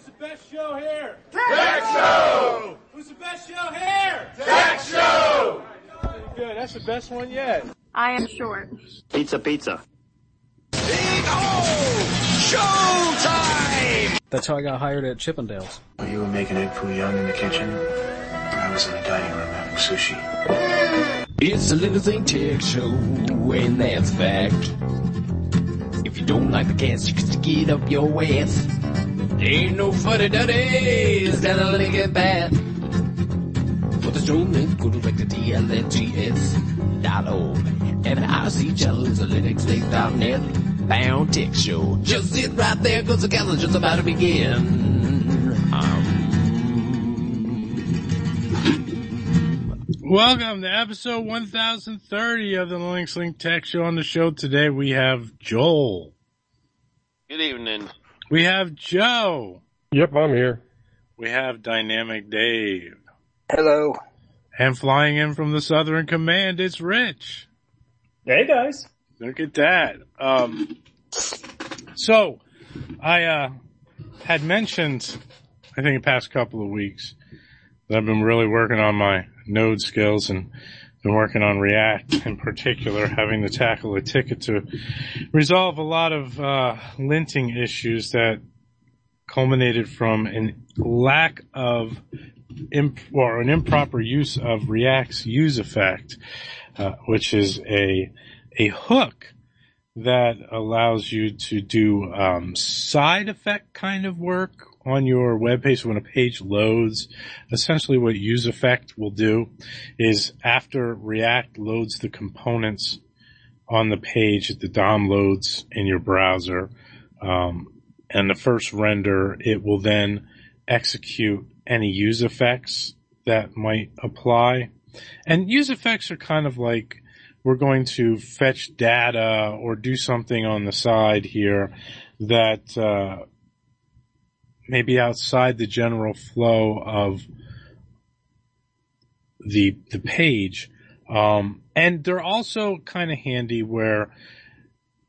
Who's the best show here? Tech Show! Who's the best show here? Tech Show! Good, that's the best one yet. I am short. Pizza, pizza. Big O! Showtime! That's how I got hired at Chippendales. You were making egg foo young in the kitchen. I was in the dining room having sushi. It's a little thing tech show, and that's a fact. If you don't like the cast, you can stick it up your ass. Ain't no funny duddies down a Lincoln path. For the showman, go direct to TLLTS dot org. And I see channels at linuxlink.net. Bound tech show. Just sit right there, cause the calendar's just about to begin. Um, Welcome to episode 1030 of the Linux Link Tech Show. On the show today, we have Joel. Good evening. We have Joe. Yep, I'm here. We have Dynamic Dave. Hello. And flying in from the Southern Command, it's Rich. Hey guys. Look at that. Um, so, I, uh, had mentioned, I think the past couple of weeks, that I've been really working on my node skills and been working on React in particular, having to tackle a ticket to resolve a lot of, uh, linting issues that culminated from a lack of imp- or an improper use of React's use effect, uh, which is a a hook that allows you to do um, side effect kind of work on your web page. When a page loads, essentially what use effect will do is after React loads the components on the page, that the DOM loads in your browser, um, and the first render, it will then execute any use effects that might apply. And use effects are kind of like we're going to fetch data or do something on the side here that uh, maybe outside the general flow of the the page. Um, and they're also kind of handy where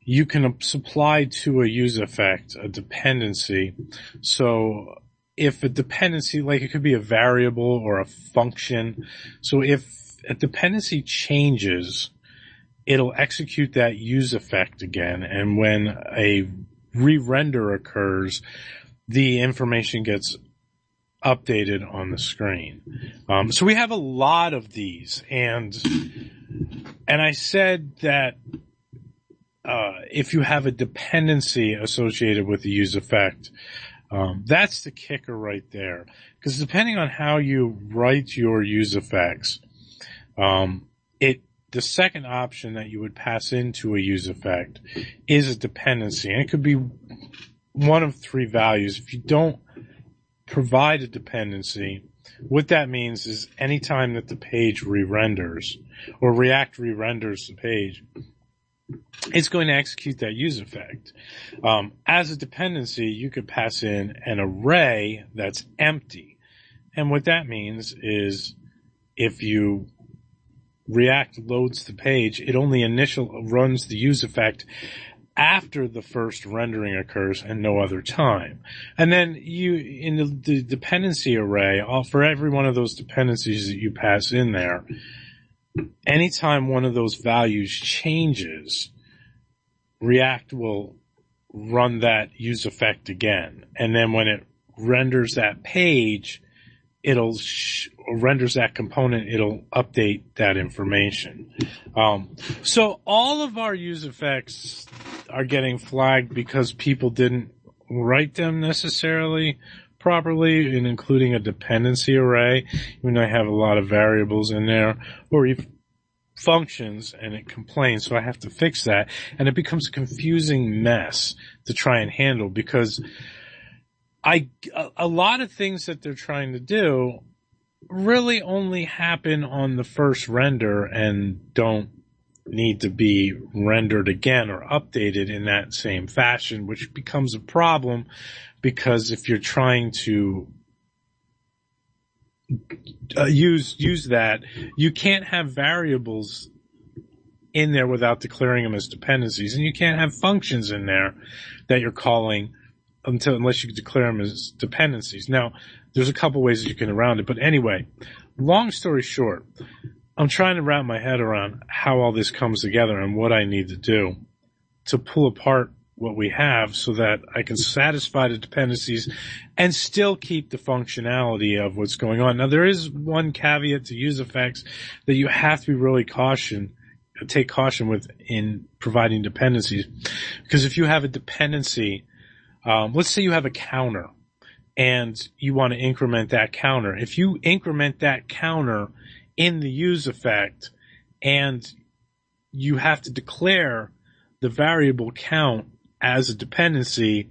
you can supply to a use effect a dependency. So if a dependency, like it could be a variable or a function. So if a dependency changes, it'll execute that use effect again. And when a re-render occurs, the information gets updated on the screen. Um, so we have a lot of these and, and I said that, uh, if you have a dependency associated with the use effect, um, that's the kicker right there. Because depending on how you write your use effects, um, it the second option that you would pass into a use effect is a dependency, and it could be one of three values. If you don't provide a dependency, what that means is anytime that the page re-renders or React re-renders the page, it's going to execute that use effect. Um, as a dependency, you could pass in an array that's empty. And what that means is if you React loads the page, it only initial runs the use effect after the first rendering occurs and no other time. And then you, in the, the dependency array, all, for every one of those dependencies that you pass in there, anytime one of those values changes, React will run that use effect again. And then when it renders that page, it'll sh- renders that component, it'll update that information. Um, so all of our use effects are getting flagged because people didn't write them necessarily properly, in including a dependency array, even though I have a lot of variables in there, or functions and it complains, so I have to fix that. And it becomes a confusing mess to try and handle because I, a lot of things that they're trying to do really only happen on the first render and don't need to be rendered again or updated in that same fashion, which becomes a problem because if you're trying to uh, use use that, you can't have variables in there without declaring them as dependencies, and you can't have functions in there that you're calling until unless you declare them as dependencies. Now, there's a couple ways that you can around it, but anyway, long story short, I'm trying to wrap my head around how all this comes together and what I need to do to pull apart what we have so that I can satisfy the dependencies and still keep the functionality of what's going on. Now there is one caveat to use effects that you have to be really caution, take caution with in providing dependencies. Because if you have a dependency, um, let's say you have a counter and you want to increment that counter. If you increment that counter in the use effect and you have to declare the variable count as a dependency,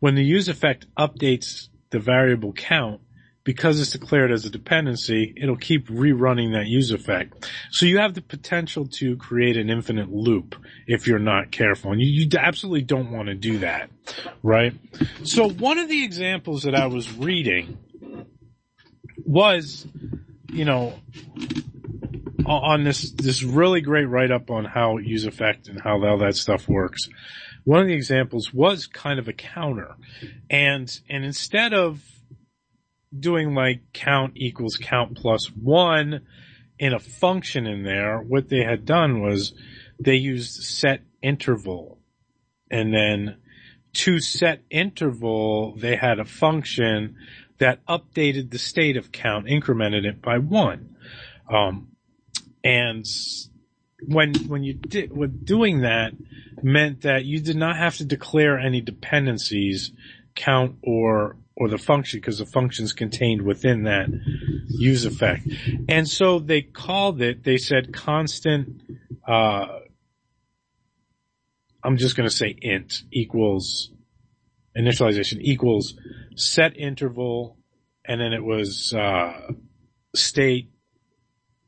when the use effect updates the variable count, because it's declared as a dependency, it'll keep rerunning that use effect. So you have the potential to create an infinite loop if you're not careful. And you, you absolutely don't want to do that, right? So one of the examples that I was reading was, you know, on this, this really great write up on how use effect and how all that stuff works. One of the examples was kind of a counter and, and instead of doing like count equals count plus one in a function in there, what they had done was they used set interval and then to set interval, they had a function that updated the state of count, incremented it by one. Um, and when, when you did, with doing that meant that you did not have to declare any dependencies, count or, or the function because the function's contained within that use effect. And so they called it, they said constant, uh, I'm just going to say int equals initialization equals set interval and then it was, uh, state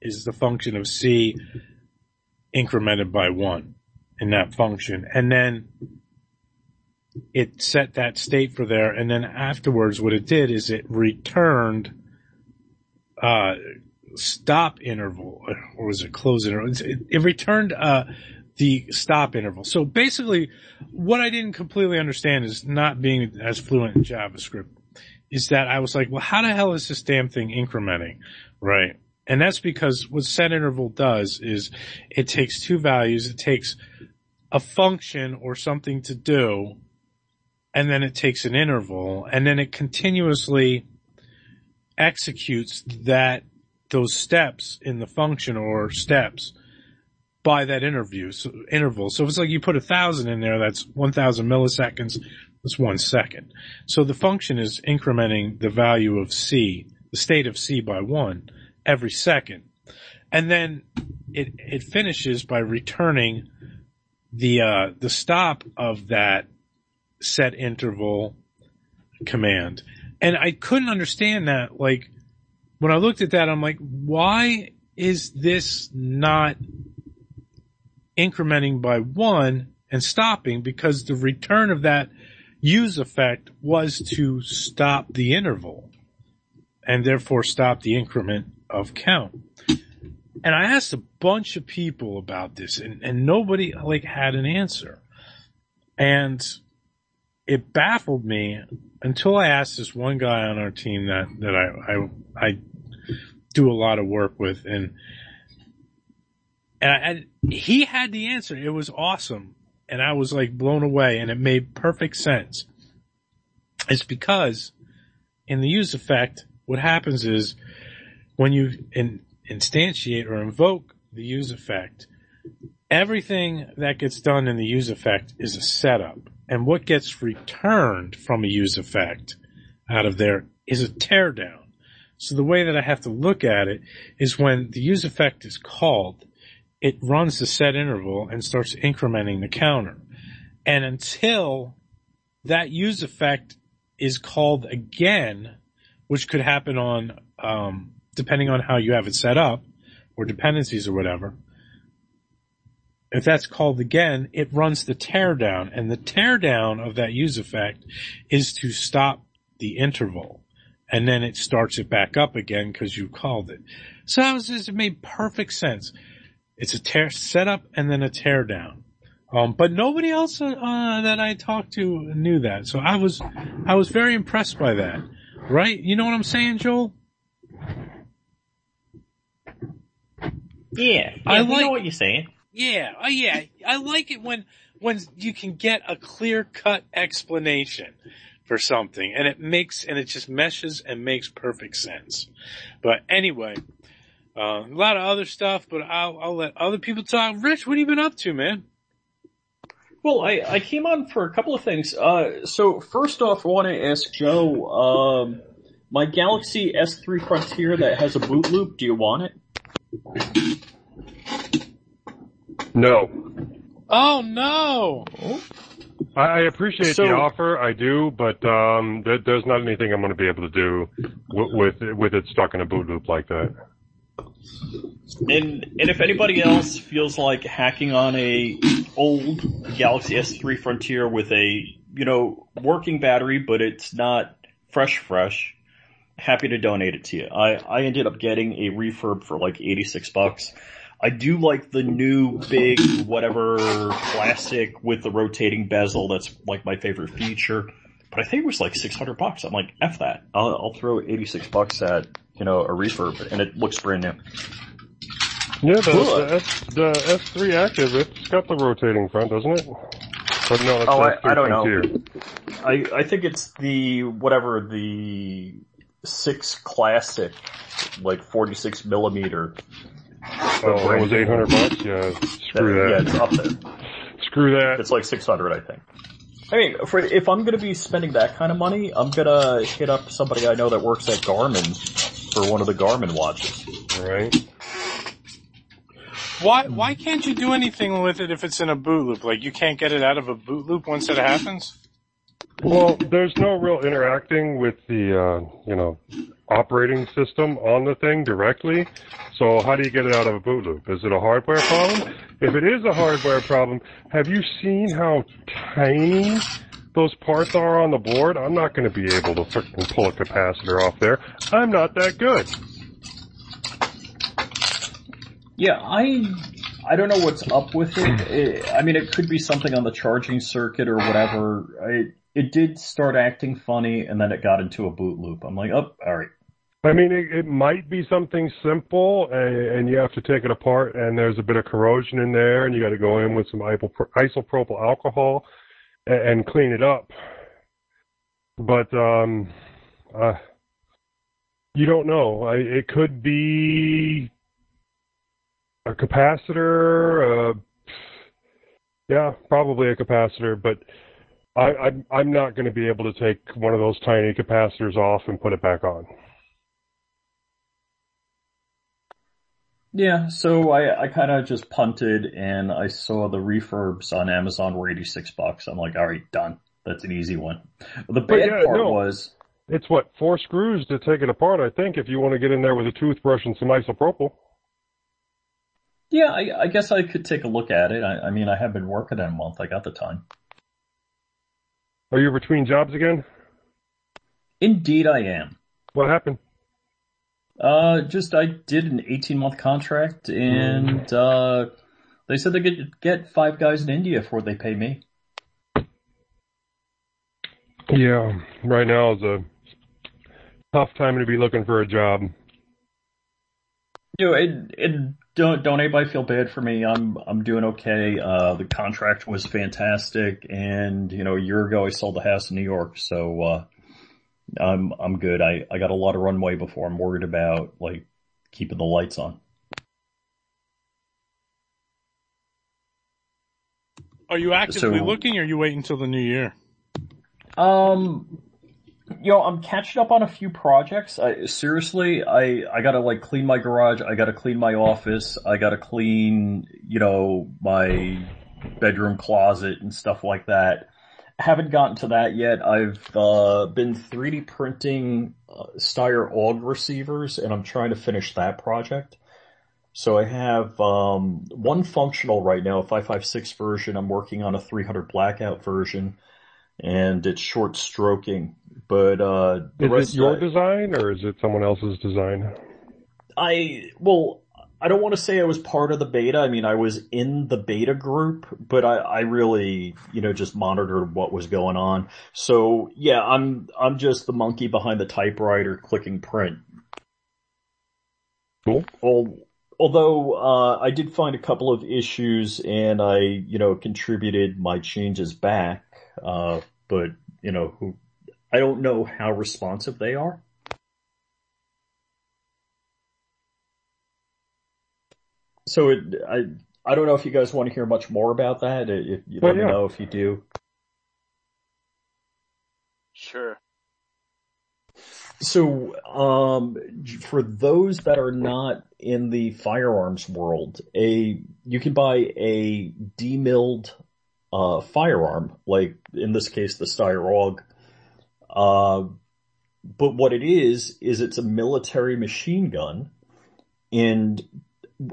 is the function of C incremented by one in that function. And then it set that state for there. And then afterwards, what it did is it returned, uh, stop interval or was it close interval? It, it returned, uh, the stop interval. So basically what I didn't completely understand is not being as fluent in JavaScript is that I was like, well, how the hell is this damn thing incrementing? Right. And that's because what set interval does is it takes two values. It takes a function or something to do, and then it takes an interval, and then it continuously executes that, those steps in the function or steps by that interview, so, interval. So if it's like you put a thousand in there, that's 1000 milliseconds, that's one second. So the function is incrementing the value of C, the state of C by one every second. And then it, it finishes by returning the, uh, the stop of that set interval command. And I couldn't understand that. Like, when I looked at that, I'm like, why is this not incrementing by one and stopping? Because the return of that use effect was to stop the interval and therefore stop the increment of count. And I asked a bunch of people about this and, and nobody like had an answer. And it baffled me until I asked this one guy on our team that, that I, I, I do a lot of work with and, and, I, and he had the answer. It was awesome. And I was like blown away and it made perfect sense. It's because in the use effect, what happens is when you in, instantiate or invoke the use effect, everything that gets done in the use effect is a setup. And what gets returned from a use effect out of there is a teardown. So the way that I have to look at it is when the use effect is called, it runs the set interval and starts incrementing the counter. And until that use effect is called again, which could happen on um, depending on how you have it set up, or dependencies or whatever. If that's called again, it runs the teardown, and the teardown of that use effect is to stop the interval, and then it starts it back up again because you called it. So that was just, it made perfect sense. It's a tear setup and then a teardown. Um, but nobody else uh, that I talked to knew that, so I was I was very impressed by that. Right? You know what I'm saying, Joel? Yeah, yeah I like- know what you're saying. Yeah, uh, yeah. I like it when when you can get a clear cut explanation for something, and it makes and it just meshes and makes perfect sense. But anyway, uh, a lot of other stuff, but I'll I'll let other people talk. Rich, what have you been up to, man? Well, I, I came on for a couple of things. Uh, so first off, I want to ask Joe, um, my Galaxy S3 Frontier that has a boot loop, do you want it? No. Oh no! I, I appreciate So- the offer, I do, but um, there, there's not anything I'm going to be able to do with, with with it stuck in a boot loop like that. And and if anybody else feels like hacking on a old Galaxy S3 Frontier with a you know working battery, but it's not fresh fresh, happy to donate it to you. I I ended up getting a refurb for like eighty six bucks. I do like the new big whatever classic with the rotating bezel. That's like my favorite feature. But I think it was like six hundred bucks. I'm like, f that. I'll, I'll throw eighty six bucks at you know a refurb, and it looks brand new. Yeah, the, Cool. the, S, the S3 Active, it's got the rotating front, doesn't it? But no, that's Oh, I- S3 I don't know. I, I think it's the whatever the six classic, like forty six millimeter. Oh, that was 800 bucks? Yeah, screw Yeah, that. it's up there. Screw that. It's like six hundred, I think. I mean, for, if I'm gonna be spending that kind of money, I'm gonna hit up somebody I know that works at Garmin for one of the Garmin watches. Right? Why why can't you do anything with it if it's in a boot loop? Like you can't get it out of a boot loop once it happens? Well, there's no real interacting with the, uh, you know, operating system on the thing directly. So how do you get it out of a boot loop? Is it a hardware problem? If it is a hardware problem, have you seen how tiny those parts are on the board? I'm not going to be able to frickin' pull a capacitor off there. I'm not that good. Yeah, I I don't know what's up with it. it. I mean, it could be something on the charging circuit or whatever. I, it did start acting funny, and then it got into a boot loop. I'm like, oh, all right. I mean, it, it might be something simple, and, and you have to take it apart, and there's a bit of corrosion in there, and you got to go in with some isopropyl alcohol and, and clean it up. But um, uh, you don't know. I, it could be a capacitor. Uh, yeah, probably a capacitor, but. I, I'm, I'm not going to be able to take one of those tiny capacitors off and put it back on. Yeah, so I, I kind of just punted, and I saw the refurbs on Amazon were 86 bucks. I'm like, all right, done. That's an easy one. The bad yeah, part no. was, It's what four screws to take it apart. I think if you want to get in there with a toothbrush and some isopropyl. yeah, I, I guess I could take a look at it. I, I mean, I have been working in a month. I got the time. Are you between jobs again? Indeed, I am. What happened? Uh, just I did an 18 month contract, and uh, they said they could get five guys in India before they pay me. Yeah, right now is a tough time to be looking for a job. You know, it, it don't don't anybody feel bad for me. I'm I'm doing okay. Uh, the contract was fantastic, and you know, a year ago I sold the house in New York, so uh, I'm I'm good. I I got a lot of runway before I'm worried about like keeping the lights on. Are you actively So- looking or are you waiting until the new year? Um, you know, I'm catching up on a few projects. I, seriously, I, I gotta like clean my garage. I gotta clean my office. I gotta clean, you know, my bedroom closet and stuff like that. Haven't gotten to that yet. I've, uh, been 3D printing uh, Steyr AUG receivers and I'm trying to finish that project. So I have, um, one functional right now, a 556 version. I'm working on a 300 blackout version and it's short stroking. But uh the Is rest it your I, design or is it someone else's design? I well I don't want to say I was part of the beta. I mean, I was in the beta group, but I, I really, you know, just monitored what was going on. So yeah, I'm, I'm just the monkey behind the typewriter clicking print. Cool. although, uh, I did find a couple of issues and I, you know, contributed my changes back, uh, but, you know, who, I don't know how responsive they are. So it, I, I don't know if you guys want to hear much more about that. If you Well, let yeah. me know if you do. Sure. So, um, for those that are not in the firearms world, a you can buy a demilled uh, firearm, like in this case the Steyr AUG. Uh, but what it is is it's a military machine gun, and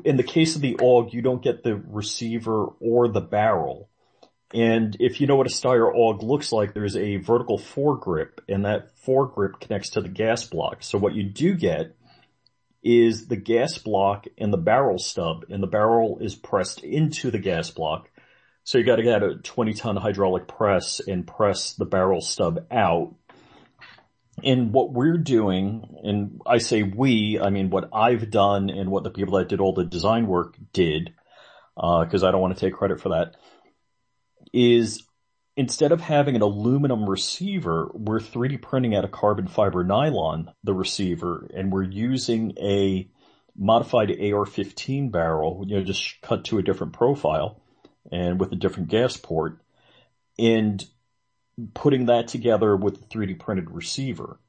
in the case of the AUG, you don't get the receiver or the barrel. And if you know what a Steyr AUG looks like, there's a vertical foregrip and that foregrip connects to the gas block. So what you do get is the gas block and the barrel stub and the barrel is pressed into the gas block. So you gotta get a 20 ton hydraulic press and press the barrel stub out. And what we're doing, and I say we, I mean what I've done and what the people that did all the design work did, uh, cause I don't want to take credit for that, is instead of having an aluminum receiver, we're 3D printing out a carbon fiber nylon, the receiver, and we're using a modified AR-15 barrel, you know, just cut to a different profile and with a different gas port and putting that together with the 3D printed receiver.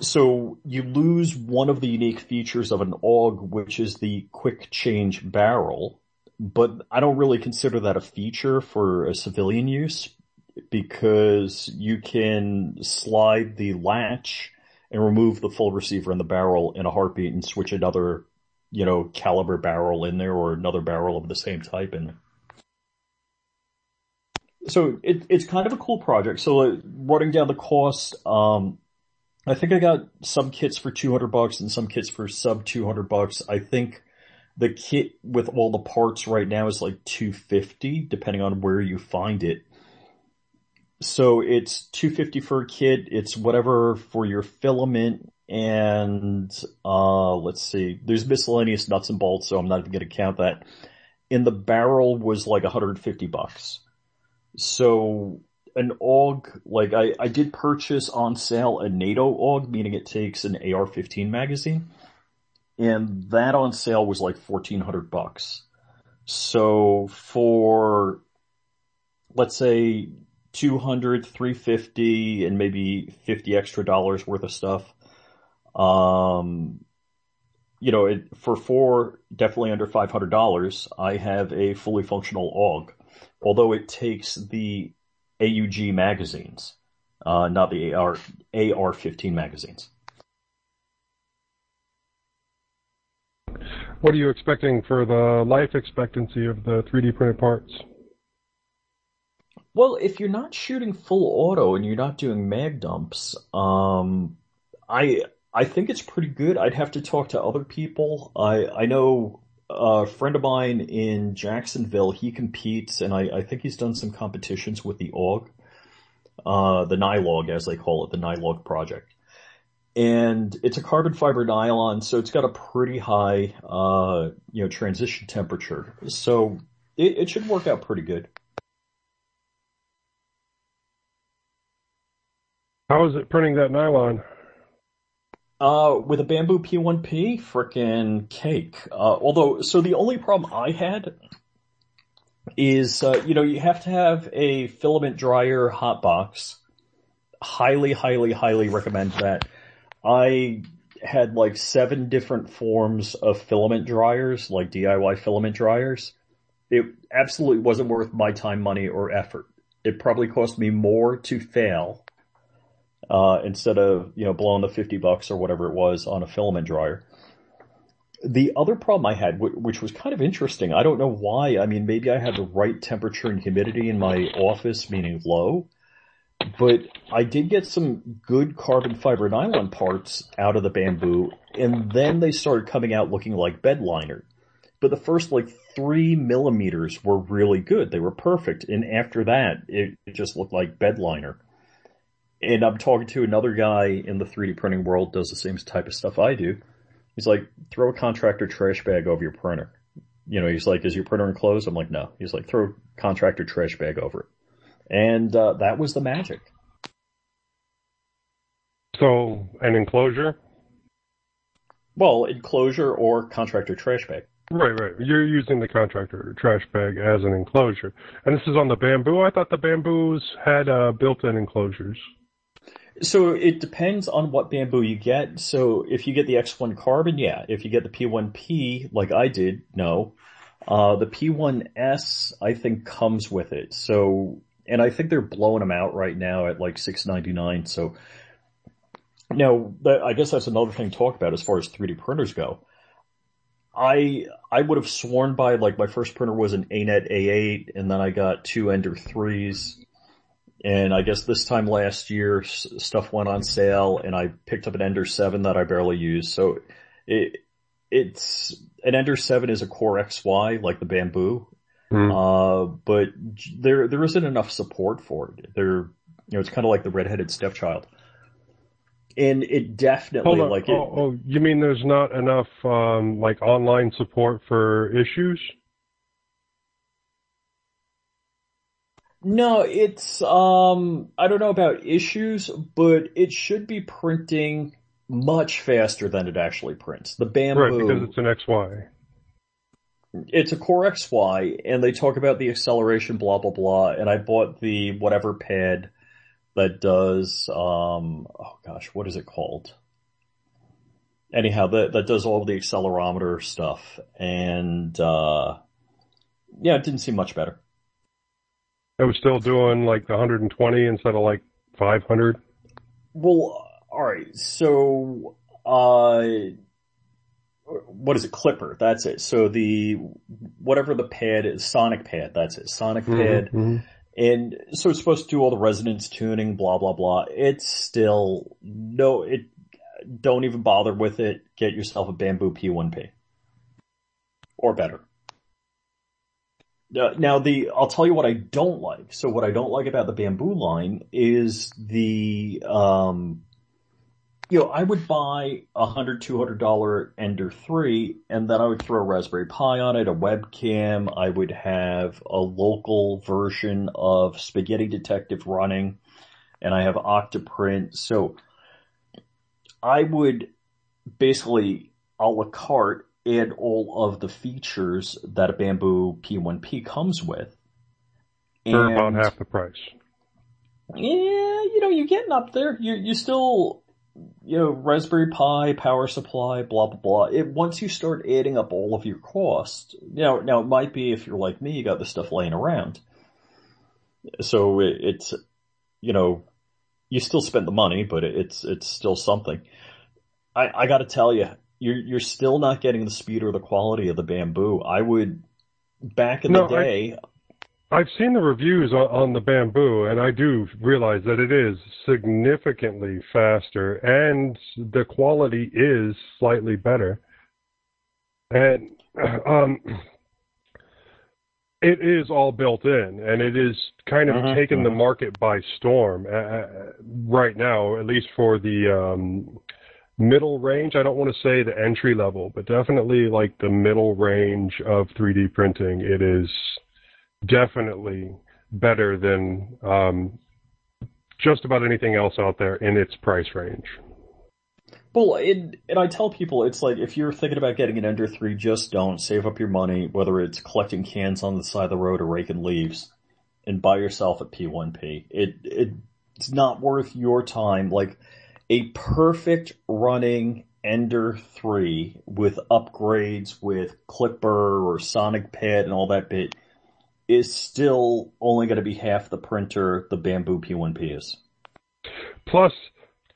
So you lose one of the unique features of an AUG, which is the quick change barrel, but I don't really consider that a feature for a civilian use because you can slide the latch and remove the full receiver and the barrel in a heartbeat and switch another, you know, caliber barrel in there or another barrel of the same type in there. So it, it's kind of a cool project. So uh, running down the cost, um, I think I got some kits for 200 bucks and some kits for sub 200 bucks. I think the kit with all the parts right now is like 250 depending on where you find it. So it's 250 for a kit. It's whatever for your filament and, uh, let's see, there's miscellaneous nuts and bolts, so I'm not even going to count that. And the barrel was like 150 bucks. So an AUG, like I, I did purchase on sale a NATO AUG, meaning it takes an AR-15 magazine. And that on sale was like 1400 bucks. So for, let's say 200, 350 and maybe 50 extra dollars worth of stuff. Um, you know, it, for four, definitely under $500, I have a fully functional AUG, although it takes the AUG magazines, uh, not the AR, AR-15 magazines. What are you expecting for the life expectancy of the 3D printed parts? Well, if you're not shooting full auto and you're not doing mag dumps, um, I I think it's pretty good. I'd have to talk to other people. I I know a friend of mine in Jacksonville. He competes, and I I think he's done some competitions with the AUG, uh, the Nylog as they call it, the Nylog project. And it's a carbon fiber nylon, so it's got a pretty high, uh, you know, transition temperature. So it, it should work out pretty good. How is it printing that nylon? Uh, with a Bambu P1P, frickin' cake. Uh, although, so the only problem I had is, uh, you know, you have to have a filament dryer hot box. Highly, highly, highly recommend that. I had like seven different forms of filament dryers, like DIY filament dryers. It absolutely wasn't worth my time, money, or effort. It probably cost me more to fail uh, instead of, you know, blowing the 50 bucks or whatever it was on a filament dryer. The other problem I had, which was kind of interesting, I don't know why, I mean, maybe I had the right temperature and humidity in my office, meaning low, but I did get some good carbon fiber nylon parts out of the Bambu, and then they started coming out looking like bed liner. But the first like three millimeters were really good. They were perfect. And after that, it, just looked like bed liner. And I'm talking to another guy in the 3D printing world, does the same type of stuff I do. He's like, throw a contractor trash bag over your printer. You know, he's like, is your printer enclosed? I'm like, no. He's like, throw a contractor trash bag over it. And, uh, that was the magic. So, an enclosure? Well, enclosure or contractor trash bag. Right, right. You're using the contractor trash bag as an enclosure. And this is on the Bambu? I thought the Bambus had uh, built-in enclosures. So it depends on what Bambu you get. So if you get the X1 carbon, yeah. If you get the P1P, like I did, no. Uh, the P1S, I think comes with it. So, and I think they're blowing them out right now at like 6.99. So now, that, I guess that's another thing to talk about as far as 3D printers go. I I would have sworn by like my first printer was an ANET A8, and then I got two Ender threes, and I guess this time last year s- stuff went on sale, and I picked up an Ender seven that I barely use. So it it's an Ender seven is a Core XY like the Bambu, Hmm. uh, but there there isn't enough support for it. There, you know, it's kind of like the redheaded stepchild. And it definitely like it, oh, oh, you mean there's not enough um, like online support for issues? No, it's um I don't know about issues, but it should be printing much faster than it actually prints. The Bambu Right, because it's an XY. it's a Core XY and they talk about the acceleration blah blah blah and I bought the whatever pad that does um oh gosh, what is it called? Anyhow, that that does all the accelerometer stuff and uh yeah, it didn't seem much better. It was still doing like 120 instead of like 500. Well, all right. So, uh, what is it? Klipper. That's it. So the whatever the pad is, Sonic Pad. That's it. Sonic Pad. Mhm. And so it's supposed to do all the resonance tuning, blah blah blah. It's still no. It don't even bother with it. Get yourself a Bambu P1P or better. Uh, now the, I'll tell you what I don't like. So what I don't like about the Bambu line is the, um, you know, I would buy a hundred, two hundred dollar Ender three, and then I would throw a Raspberry Pi on it, a webcam. I would have a local version of Spaghetti Detective running, and I have Octoprint. So I would basically a la carte add all of the features that a Bambu P1P comes with. For about And- half the price. yeah, you know, you're getting up there. You you still, you know, Raspberry Pi, power supply, blah blah blah. It once you start adding up all of your costs, you know, now it might be if you're like me, you got this stuff laying around. So it, it's, you know, you still spend the money, but it, it's it's still something. I I got to tell you, you're you're still not getting the speed or the quality of the Bambu. I would back in No, the I- day. I've seen the reviews on, on the Bambu, and I do realize that it is significantly faster, and the quality is slightly better. And um, it is all built in, and it is kind of Mhm, taken the mhm. market by storm uh, right now, at least for the um, middle range. I don't want to say the entry level, but definitely like the middle range of 3D printing. It is definitely better than um, just about anything else out there in its price range. Well, and, and I tell people, it's like, if you're thinking about getting an Ender 3, just don't. Save up your money, whether it's collecting cans on the side of the road or raking leaves, and buy yourself a P1P. It, it, it's not worth your time. Like, a perfect running Ender 3 with upgrades with Klipper or Sonic Pad and all that bit is still only going to be half the printer the Bambu P1P is. Plus,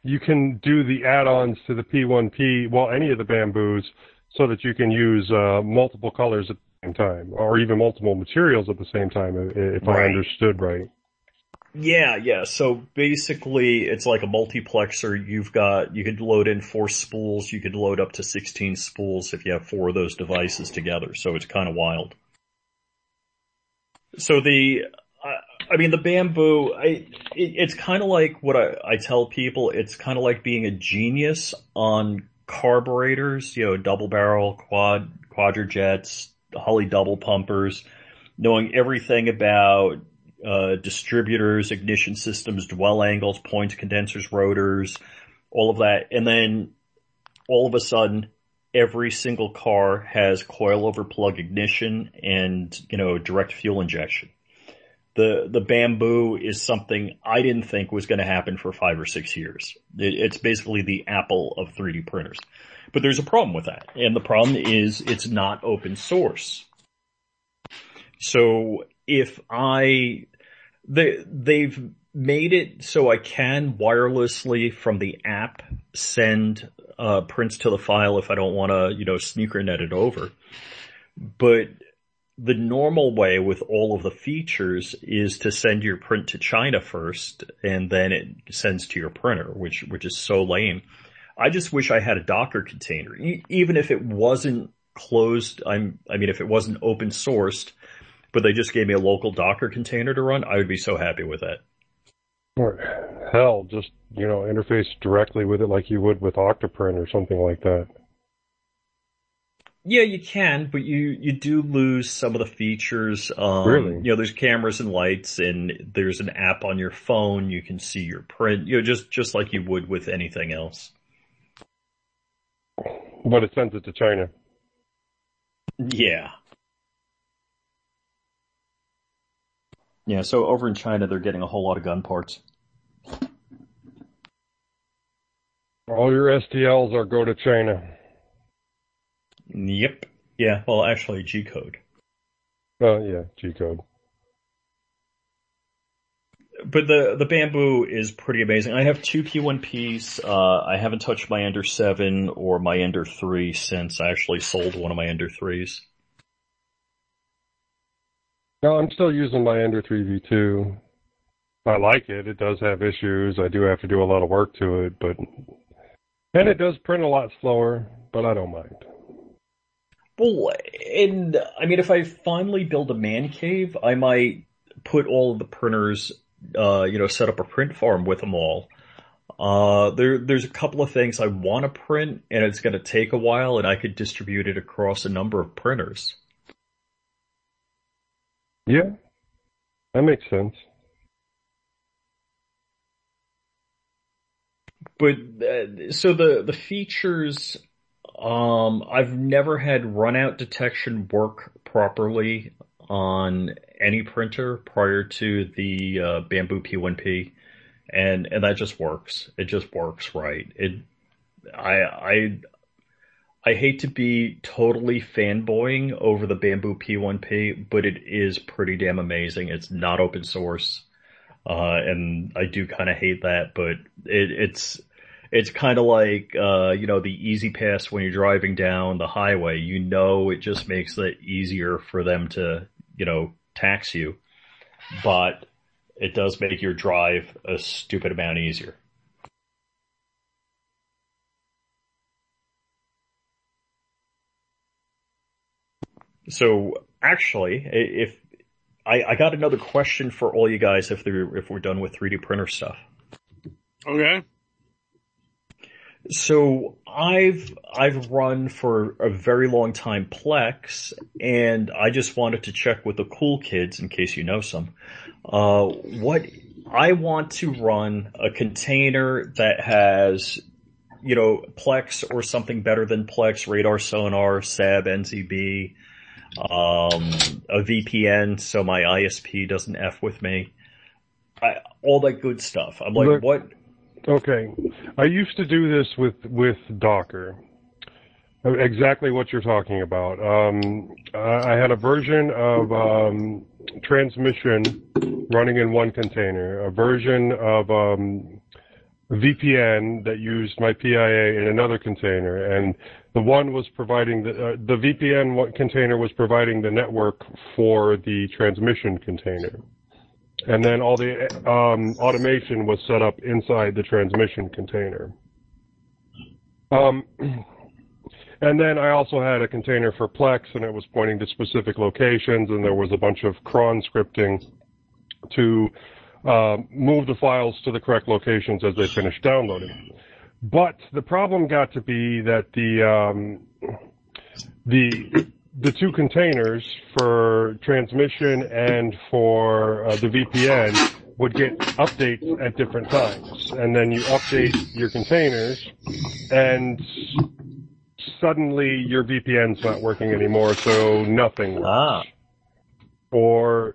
you can do the add-ons to the P1P, well, any of the Bambus, so that you can use uh, multiple colors at the same time, or even multiple materials at the same time, i- if I understood right. Yeah, yeah. So basically, it's like a multiplexer. You've got you could load in four spools. You could load up to sixteen spools if you have four of those devices together. So it's kind of wild. So the, I, I mean, the Bambu. I it, it's kind of like what I, I tell people. It's kind of like being a genius on carburetors. You know, double barrel, quad, quadrajets, Holley double pumpers, knowing everything about uh, distributors, ignition systems, dwell angles, points, condensers, rotors, all of that. And then all of a sudden, every single car has coilover plug ignition and, you know, direct fuel injection. The, the Bambu is something I didn't think was going to happen for five or six years. It, it's basically the Apple of 3D printers. But there's a problem with that. And the problem is it's not open source. So if I, they, they've made it so I can wirelessly from the app send uh, prints to the file if I don't want to, you know, sneaker net it over. But the normal way with all of the features is to send your print to China first and then it sends to your printer, which, which is so lame. I just wish I had a Docker container, e- even if it wasn't closed. I'm, I mean, if it wasn't open sourced, but they just gave me a local Docker container to run, I would be so happy with that. Or hell, just you know, interface directly with it like you would with Octoprint or something like that. Yeah, you can, but you, you do lose some of the features. Um, Really? You know, there's cameras and lights and there's an app on your phone. You can see your print, you know, just, just like you would with anything else. But it sends it to China. Yeah. Yeah, so over in China, they're getting a whole lot of gun parts. All your STLs are go to China. Yep. Yeah, well, actually, G code. Oh yeah, G code. But the the Bambu is pretty amazing. I have two P1Ps. Uh, I haven't touched my Ender 7 or my Ender 3 since I actually sold one of my Ender 3s. No, I'm still using my Ender 3v2. I like it. It does have issues. I do have to do a lot of work to it, but and it does print a lot slower, but I don't mind. Well, and I mean, if I finally build a man cave, I might put all of the printers, uh, you know, set up a print farm with them all. Uh, there, there's a couple of things I want to print, and it's going to take a while, and I could distribute it across a number of printers. Yeah, that makes sense. But uh, so the the features, um, I've never had runout detection work properly on any printer prior to the uh, Bambu P1P, and and that just works. It just works right. It, I I I hate to be totally fanboying over the Bambu P1P, but it is pretty damn amazing. It's not open source. Uh, and I do kind of hate that, but it, it's, it's kind of like, uh, you know, the easy pass when you're driving down the highway, you know, it just makes it easier for them to, you know, tax you, but it does make your drive a stupid amount easier. So actually, if I, I got another question for all you guys if they're if we're done with 3D printer stuff. Okay. So I've I've run for a very long time Plex, and I just wanted to check with the cool kids in case you know some. Uh, what I want to run a container that has, you know, Plex or something better than Plex, Radarr Sonarr, SAB, NZB, um, a VPN so my ISP doesn't f with me. I, all that good stuff. I'm like, Look- what? Okay, I used to do this with with Docker. Uh, Exactly what you're talking about. Um, I I had a version of um, transmission running in one container, a version of um, VPN that used my PIA in another container, and the one was providing the uh, the VPN container was providing the network for the transmission container. and then all the um, automation was set up inside the transmission container. Um, and then I also had a container for Plex, and it was pointing to specific locations, and there was a bunch of cron scripting to uh, move the files to the correct locations as they finished downloading. But the problem got to be that the um, the the two containers for transmission and for uh, the VPN would get updates at different times, and then you update your containers, and suddenly your VPN's not working anymore, so nothing works. Ah. Or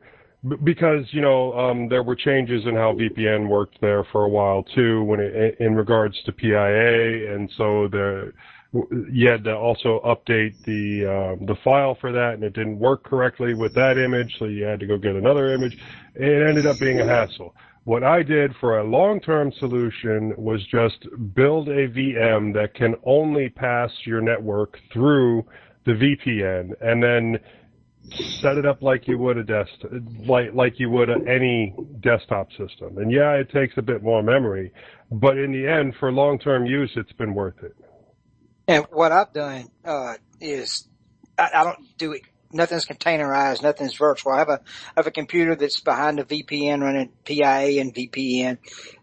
because you know um, there were changes in how VPN worked there for a while too, when it, in regards to PIA, and so you had to also update the uh, the file for that, and it didn't work correctly with that image, so you had to go get another image. It ended up being a hassle. What I did for a long-term solution was just build a VM that can only pass your network through the VPN, and then set it up like you would a desk, like like you would any desktop system. And yeah, it takes a bit more memory, but in the end, for long-term use, it's been worth it. And what I've done uh, is I, I don't do it. Nothing's containerized. Nothing's virtual. I have a I have a computer that's behind a VPN running PIA and VPN,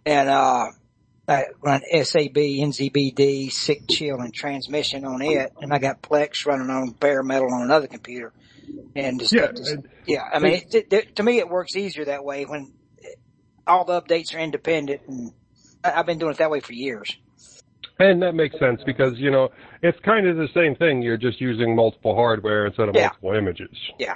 and uh, I run SAB, NZBD, SickChill, and transmission on it, and I got Plex running on bare metal on another computer. And just, Yeah, just- and- yeah. I mean, it, it, to me, it works easier that way when all the updates are independent, and I- I've been doing it that way for years. And that makes sense because, you know, it's kind of the same thing. You're just using multiple hardware instead of Yeah. multiple images. Yeah.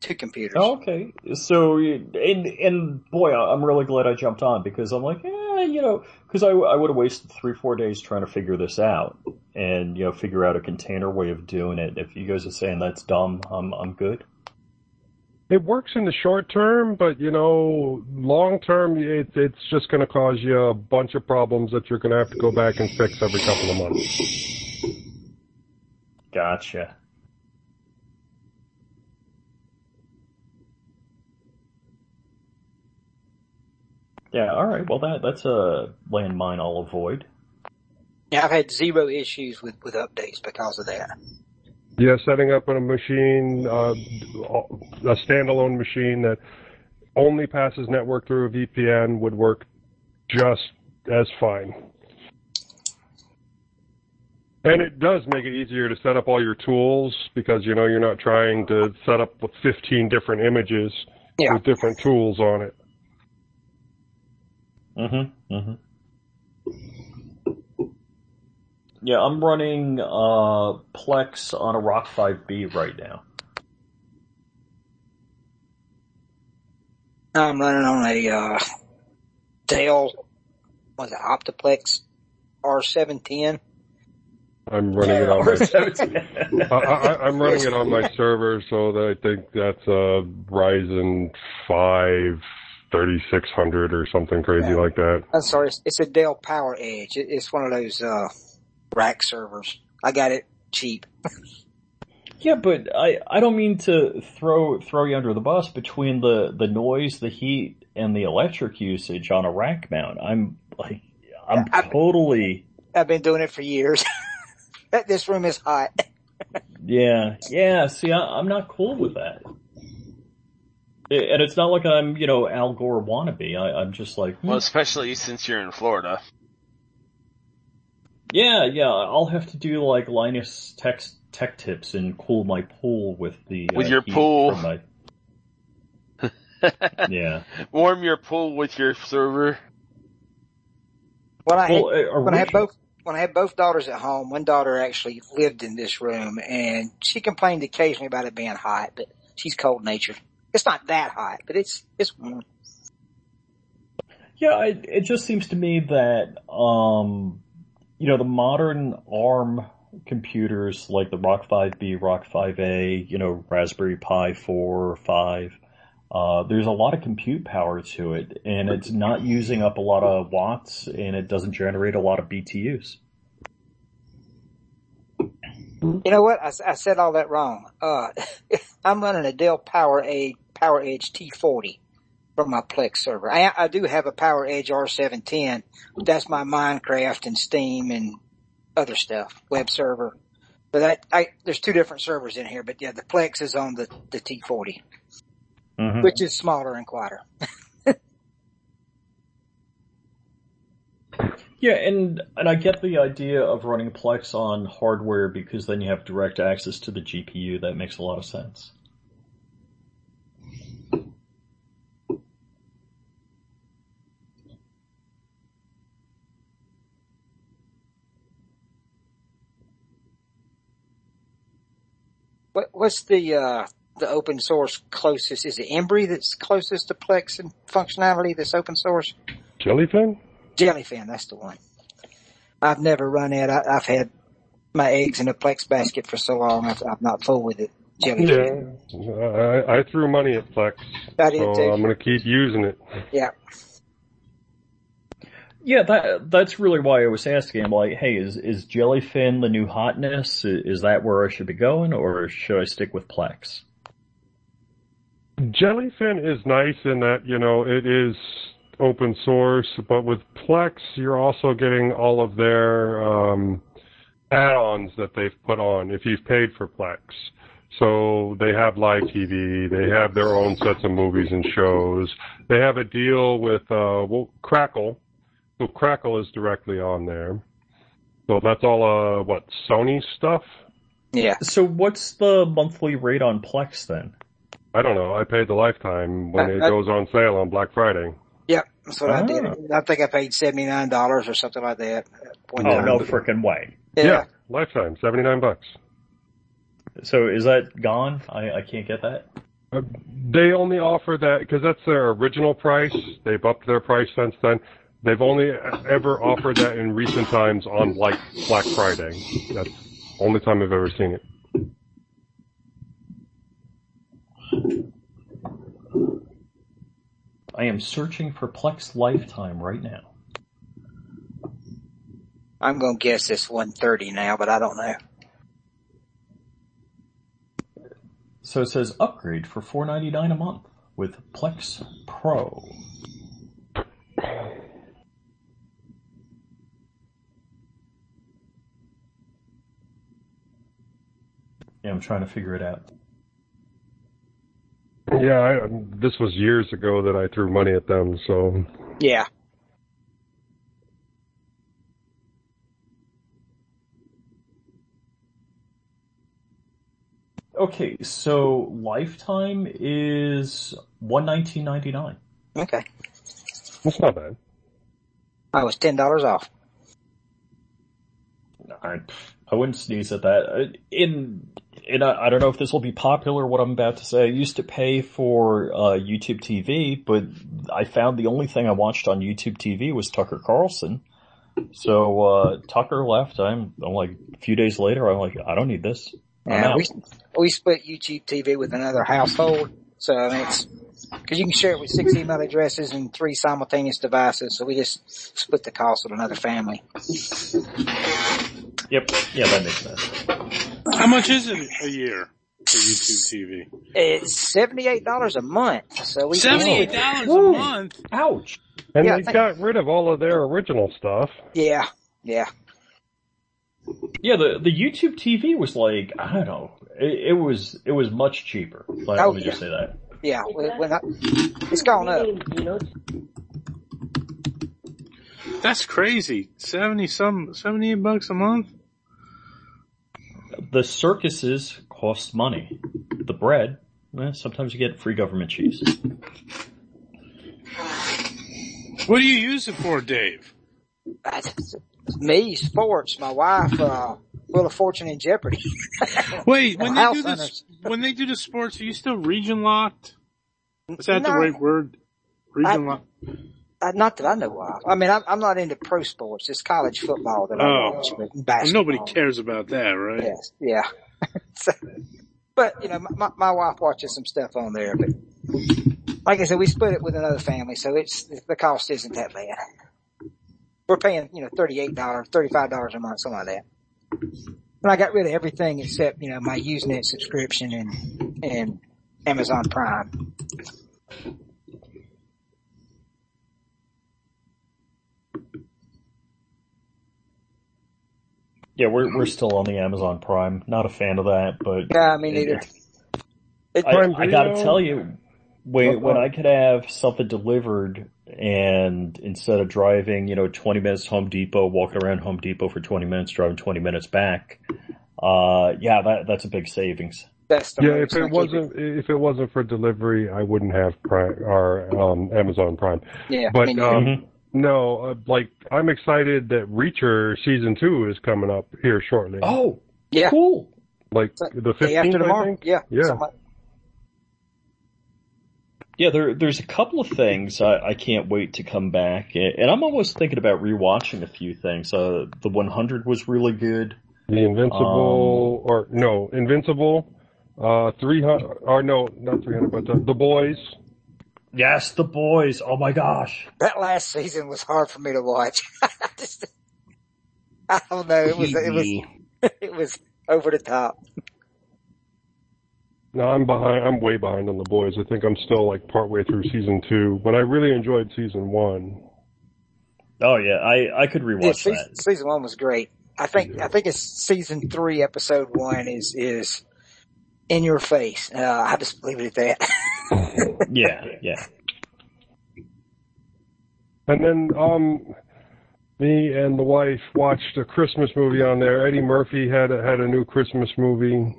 Two computers. Okay, so and and boy, I'm really glad I jumped on because I'm like, eh, you know, because I, I would have wasted three four days trying to figure this out and you know figure out a container way of doing it. If you guys are saying that's dumb, I'm I'm good. It works in the short term, but, you know, long term, it, it's just going to cause you a bunch of problems that you're going to have to go back and fix every couple of months. Gotcha. Yeah, all right. Well, that that's a landmine I'll avoid. Yeah, I've had zero issues with, with updates because of that. Yeah, setting up a machine, uh, a standalone machine that only passes network through a VPN would work just as fine. And it does make it easier to set up all your tools because you know you're not trying to set up with 15 different images Yeah. with different tools on it. Mm-hmm. Mm-hmm. Yeah, I'm running uh, Plex on a Rock 5B right now. I'm running on a uh, Dell, was it Optiplex R710? I'm running it on my R17. I, I, I'm running it on my server, so that I think that's a Ryzen 5 3600 or something crazy like that. I'm sorry, it's, it's a Dell Power Edge. It, it's one of those uh, rack servers. I got it cheap. Yeah, but I, I don't mean to throw throw you under the bus between the, the noise, the heat, and the electric usage on a rack mount. I'm like I'm I- totally I've been doing it for years. this room is hot. Yeah, yeah. See, I, I'm not cool with that. I- And it's not like I'm, you know, Al Gore wannabe. I, I'm just like, hmm, Well, especially since you're in Florida. yeah, yeah. I'll have to do like Linus tech tech tips and cool my pool with the With uh, your pool. my- yeah. Warm your pool with your server. When I had, Well, uh, when I had both when I had both daughters at home, one daughter actually lived in this room, and she complained occasionally about it being hot, but she's cold natured. It's not that hot, but it's it's warm. Yeah, I, it just seems to me that, um, you know, the modern ARM computers like the Rock 5B, Rock 5A, you know, Raspberry Pi 4 or 5, uh, there's a lot of compute power to it and it's not using up a lot of watts and it doesn't generate a lot of BTUs. You know what? I said all that wrong. Uh, I'm running a Dell Power A Power Edge T40, from my Plex server. I, I do have a Power Edge R710, but that's my Minecraft and Steam and other stuff, web server. But that, I, there's two different servers in here, but yeah, the Plex is on the, the T40, Mhm. which is smaller and quieter. Yeah, and and I get the idea of running Plex on hardware because then you have direct access to the GPU. That makes a lot of sense. What, what's the, uh, the open source closest? Is it Emby that's closest to Plex and functionality that's open source? Jellyfin? Jellyfin, that's the one. I've never run it. I, I've had my eggs in a Plex basket for so long. I've, I'm not full with it. Jellyfin. Yeah. I, I threw money at Plex, I did so too. I'm going to keep using it. Yeah. Yeah, that that's really why I was asking. I'm like, hey, is is Jellyfin the new hotness? Is that where I should be going, or should I stick with Plex? Jellyfin is nice in that, you know, it is open source, but with Plex, you're also getting all of their um, add-ons that they've put on if you've paid for Plex. So they have live TV, they have their own sets of movies and shows. They have a deal with uh, well, Crackle. So Crackle is directly on there. So that's all uh, what Sony stuff. Yeah. So what's the monthly rate on Plex then? I don't know. I paid the lifetime when Uh, it uh, goes on sale on Black Friday. Yep. That's what I did. Ah. I think I paid $79 or something like that. at one Oh time. no, frickin' way! Yeah. lifetime, seventy nine bucks. So is that gone? I I can't get that. Uh, they only offer that because that's their original price. They've upped their price since then. They've only ever offered that in recent times on like Black Friday. That's the only time I've ever seen it. I am searching for Plex Lifetime right now. I'm going to guess it's 130 now, but I don't know. So it says upgrade for four ninety nine a month with Plex Pro. Yeah, I'm trying to figure it out. Yeah, I, this was years ago that I threw money at them. So Yeah. Okay, so Lifetime is one nineteen ninety nine. Okay. that's not bad. I was $10 off. I I wouldn't sneeze at that. Uh, In in I I don't know if this will be popular. What I'm about to say. I used to pay for uh, YouTube TV, but I found the only thing I watched on YouTube TV was Tucker Carlson. So uh, Tucker left. I'm I'm like a few days later. I'm like I don't need this. Yeah, we, we split YouTube TV with another household. So I mean, it's, cause you can share it with six email addresses and three simultaneous devices. So we just split the cost with another family. Yep. Yeah, that makes sense. How much is it a year for YouTube TV? It's $78 a month. So we Seventy-eight dollars a month. Ouch. And Yeah, they thank- got rid of all of their original stuff. Yeah. Yeah. Yeah, the the YouTube TV was like I don't know. It, it was it was much cheaper. Like, Oh, let me just say that. Yeah. When, when I, it's gone up. That's crazy. Seventy some, seventy-eight bucks a month. The circuses cost money. The bread, eh, sometimes you get free government cheese. What do you use it for, Dave? That's- Me, sports, my wife, uh, Wheel of Fortune and Jeopardy. Wait, when they do this, when they do the sports, are you still region locked? Is that the right word? Region I- locked. Uh, not that I know of. I mean, I'm, I'm not into pro sports. It's college football that I Oh. watch. but Basketball. nobody cares about that, right? Yes, yeah. so, but you know, my, my wife watches some stuff on there. But like I said, we split it with another family, so it's the cost isn't that bad. We're paying you know thirty eight dollars, thirty five dollars a month, something like that. And I got rid of everything except you know my Usenet subscription and and Amazon Prime. Yeah, we're we're still on the Amazon Prime. Not a fan of that, but Yeah, me neither. It, I, Prime I gotta tell you, when when I could have something delivered and instead of driving, you know, 20 minutes to Home Depot, walking around Home Depot for 20 minutes, driving 20 minutes back, uh, yeah, that that's a big savings. that's the Yeah, if it wasn't if it wasn't for delivery, I wouldn't have Prime or um, Amazon Prime. Yeah, But me neither. um, no, uh, like I'm excited that Reacher season two is coming up here shortly. Oh, Yeah. cool. like So, the fifteenth, I tomorrow. think. Yeah. Yeah. something Yeah, there, there's a couple of things I, I can't wait to come back, and I'm almost thinking about rewatching a few things. Uh, the 100 was really good. The Invincible, Um, or no, Invincible, uh, 300, or no, not 300, but the, the Boys. Yes, the boys. Oh my gosh. That last season was hard for me to watch. I just, I don't know. It was, it was, it was over the top. No, I'm behind, I'm way behind on the Boys. I think I'm still like partway through season two, but I really enjoyed season one. Oh yeah, I, I could Yeah, rewatch season, that. season one was great. I think, I think it's season three, episode one is, is in your face. Uh, I just leave it at that. Yeah, yeah. And then, um, me and the wife watched a Christmas movie on there. Eddie Murphy had a, had a new Christmas movie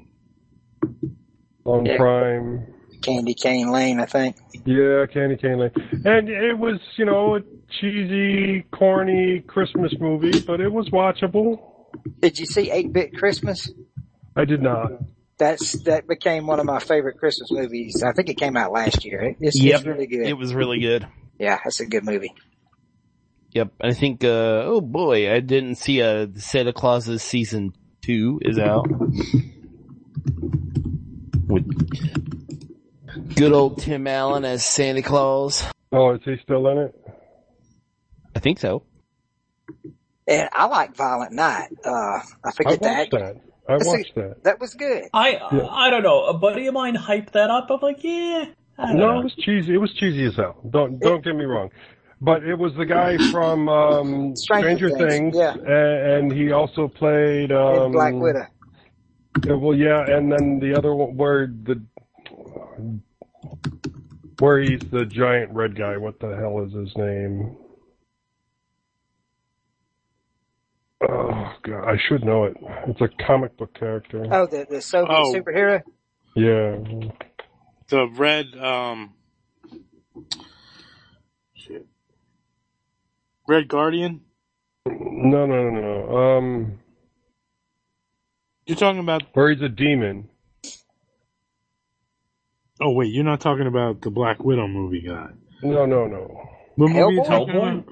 on Yeah. Prime. Candy Cane Lane, I think. Yeah, Candy Cane Lane. And it was, you know, a cheesy, corny Christmas movie, but it was watchable. Did you see 8-Bit Christmas? I did not. That's, that became one of my favorite Christmas movies. I think it came out last year. It's, Yep. it's really good. It was really good. yeah, that's a good movie. Yep. I think, uh, oh boy, I didn't see, uh, Santa Claus's season two is out. With good old Tim Allen as Santa Claus. Oh, is he still in it? I think so. And I like Violent Night. Uh, I I forget watched that. that. I Let's see. watched that. That was good. I Yeah. I don't know. A buddy of mine hyped that up. I'm like, yeah. I don't No, know. it was cheesy. It was cheesy as hell. Don't don't get me wrong. But it was the guy from um, Stranger Stranger Things, Things, yeah. a- and he also played um, Black Widow. Yeah, well, yeah, and then the other one where the where he's the giant red guy. What the hell is his name? Oh god, I should know it. It's a comic book character. Oh, the, the Soviet Oh. superhero? Yeah, The red, um, shit. Red Guardian? no, no, no, no. Um, You're talking about, where he's a demon. oh wait, you're not talking about the Black Widow movie guy. No, no, no. What movie Hellboy? Hellboy?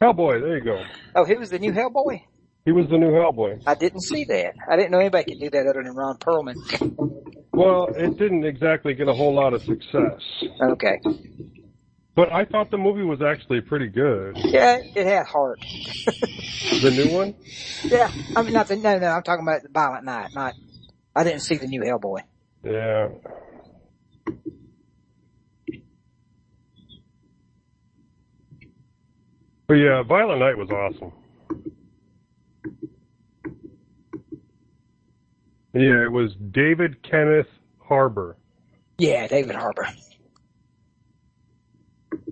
Hellboy. There you go. Oh, he was the new Hellboy? He was the new Hellboy. I didn't see that. I didn't know anybody could do that other than Ron Perlman. Well, it didn't exactly get a whole lot of success, Okay. but I thought the movie was actually pretty good. Yeah, it had heart. The new one. Yeah, I mean, not the, no, no, I'm talking about the Violent Night, not, I didn't see the new Hellboy. Yeah. But yeah, Violent Night was awesome. Yeah, it was David Kenneth Harbour. Yeah, David Harbour.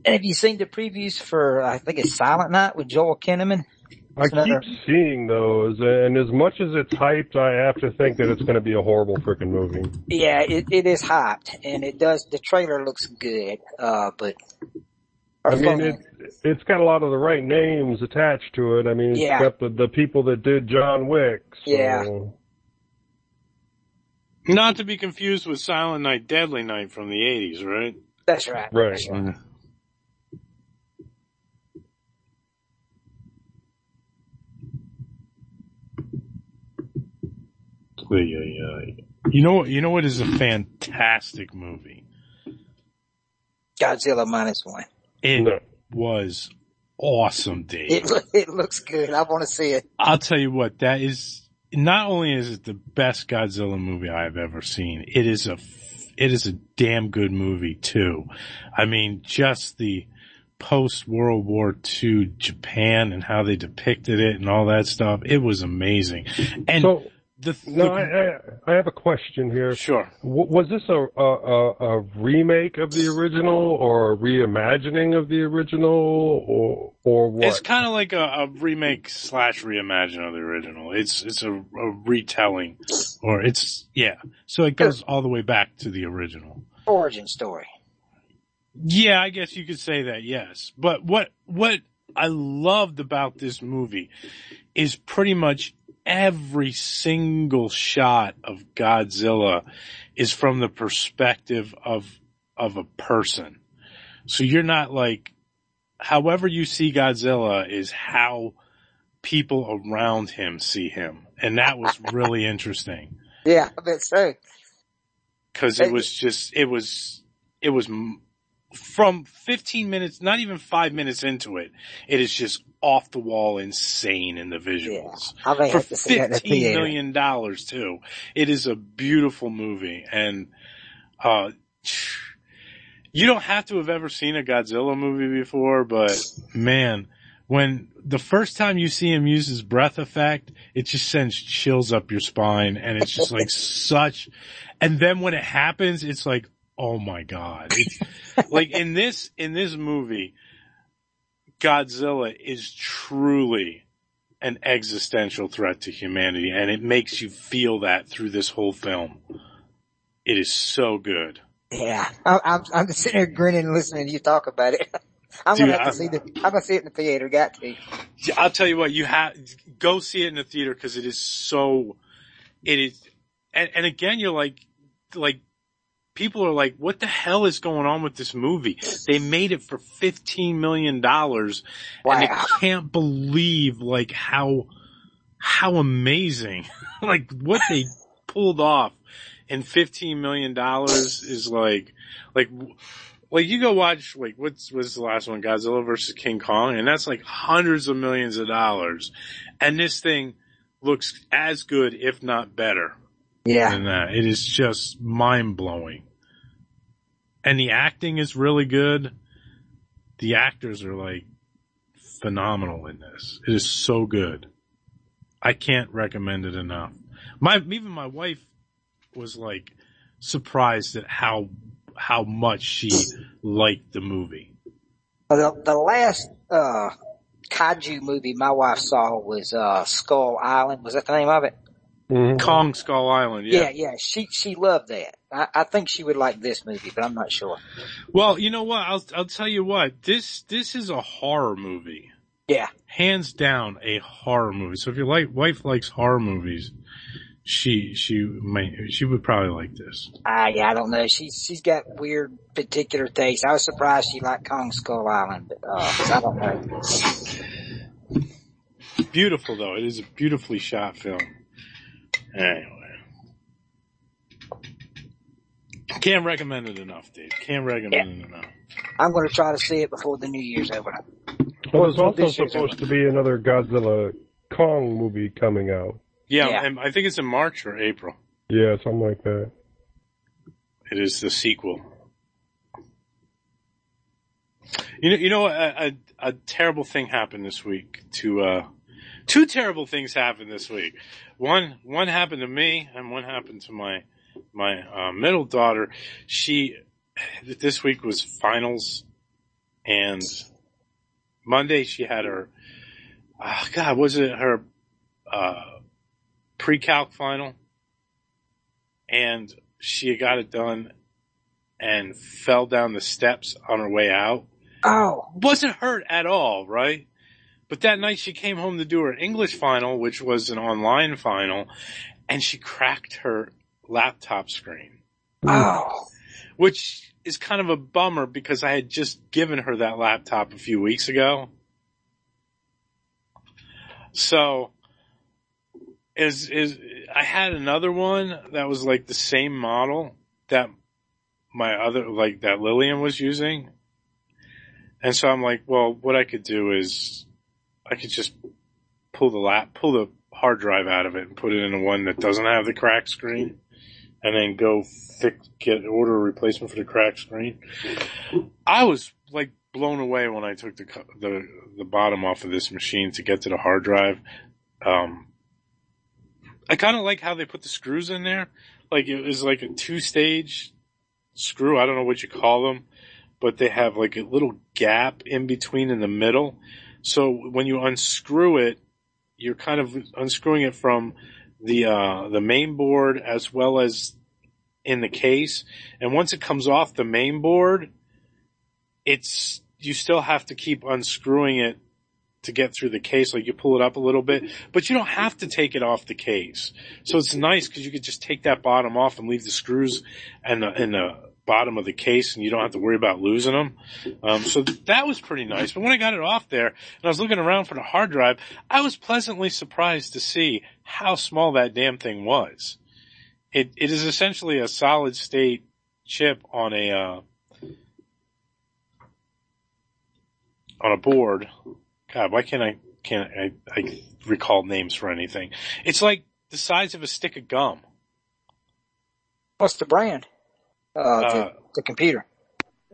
And have you seen the previews for, I think it's Silent Night with Joel Kinnaman? I It's another- keep seeing those, and as much as it's hyped, I have to think that it's going to be a horrible freaking movie. Yeah, it, it is hyped, and it does, the trailer looks good, uh, but. I mean, it it's got a lot of the right names attached to it. I mean, it's Yeah. got the the people that did John Wick. So. Yeah. Not to be confused with Silent Night, Deadly Night from the 80s, right? That's right. Right. Ay, ay, ay. You know what? You know what is a fantastic movie? Godzilla minus one. It No. was awesome, Dave. It, it looks good. I want to see it. I'll tell you what, that is, not only is it the best Godzilla movie I've ever seen, it is a, it is a damn good movie too. I mean, just the post World War II Japan and how they depicted it and all that stuff. It was amazing. And so, the, no, I, I, I have a question here. Sure. W- was this a, a, a, a remake of the original or a reimagining of the original or, or what? It's kind of like a, a remake slash reimagine of the original. It's it's a, a retelling, or it's yeah. So it goes all the way back to the original. Origin story. Yeah, I guess you could say that. Yes, but what what I loved about this movie is pretty much every single shot of Godzilla is from the perspective of of a person. So you're not like however you see Godzilla is how people around him see him. And that was really interesting Yeah, I bet so. cause it was just, it was, it was from 15 minutes, not even five minutes into it, it is just off the wall insane in the visuals. May For have to see that in the fifteen million dollars too. It is a beautiful movie and, uh, you don't have to have ever seen a Godzilla movie before, but man, when the first time you see him use his breath effect, it just sends chills up your spine and it's just like such, and then when it happens, it's like, oh my god. It's like in this, in this movie, Godzilla is truly an existential threat to humanity and it makes you feel that through this whole film. It is so good. Yeah, I'm, I'm, I'm just sitting here grinning and listening to you talk about it. I'm Dude, gonna have I- to see the, I'm gonna see it in the theater. Got to. I'll tell you what, you have, go see it in the theater because it is so, it is, and, and again, you're like, like, people are like, what the hell is going on with this movie? They made it for $15 million and they can't believe like how, how amazing, like what they pulled off in $15 million is like, like, like you go watch like what's what's the last one? Godzilla versus King Kong and that's like hundreds of millions of dollars. And this thing looks as good if not better Yeah. than that it is just mind blowing and the acting is really good the actors are like phenomenal in this it is so good I can't recommend it enough my even my wife was like surprised at how how much she liked the movie. The, the last, uh, kaiju movie my wife saw was, uh, Skull Island. Was that the name of it? Kong Skull Island, Yeah, yeah. yeah. She, she loved that. I, I think she would like this movie, but I'm not sure. Well, you know what? I'll I'll tell you what. This this is a horror movie. Yeah. Hands down a horror movie. So if your like wife likes horror movies, she she might she would probably like this. Ah, yeah, I don't know. She's, she's got weird particular taste. I was surprised she liked Kong Skull Island, but, uh, 'cause I don't know. Beautiful though. It is a beautifully shot film. Anyway. Can't recommend it enough, Dave. Can't recommend it enough. I'm gonna try to see it before the New Year's over. Well, there's Well, also supposed to be another Godzilla Kong movie coming out. Yeah, Yeah. and I think it's in March or April. Yeah, something like that. It is the sequel. You know, you know, a, a, a terrible thing happened this week to, uh, two terrible things happened this week. One, one happened to me and one happened to my, my, uh, middle daughter. She, this week was finals and Monday she had her, uh, God, was it her, uh, pre-calc final? And she got it done and fell down the steps on her way out. Oh. Wasn't hurt at all, right? But that night she came home to do her English final, which was an online final, and she cracked her laptop screen. Oh. Which is kind of a bummer because I had just given her that laptop a few weeks ago. So, is, is, I had another one that was like the same model that my other, like that Lillian was using. And so I'm like, well, what I could do is I could just pull the lap, pull the hard drive out of it and put it in one that doesn't have the crack screen and then go fix, get, order a replacement for the crack screen. I was like blown away when I took the the the bottom off of this machine to get to the hard drive. Um, I kind of like how they put the screws in there. Like it was like a two stage screw. I don't know what you call them, but they have like a little gap in between in the middle. So when you unscrew it, you're kind of unscrewing it from the uh, the main board as well as in the case. And once it comes off the main board, it's you still have to keep unscrewing it to get through the case. Like you pull it up a little bit, but you don't have to take it off the case. So it's nice because you could just take that bottom off and leave the screws and the, and the bottom of the case and you don't have to worry about losing them. Um, so that was pretty nice. But when I got it off there and I was looking around for the hard drive, I was pleasantly surprised to see how small that damn thing was. It, it is essentially a solid state chip on a, uh, on a board. God, why can't I, can't I, I recall names for anything? It's like the size of a stick of gum. What's the brand? Uh, Uh, the, the computer.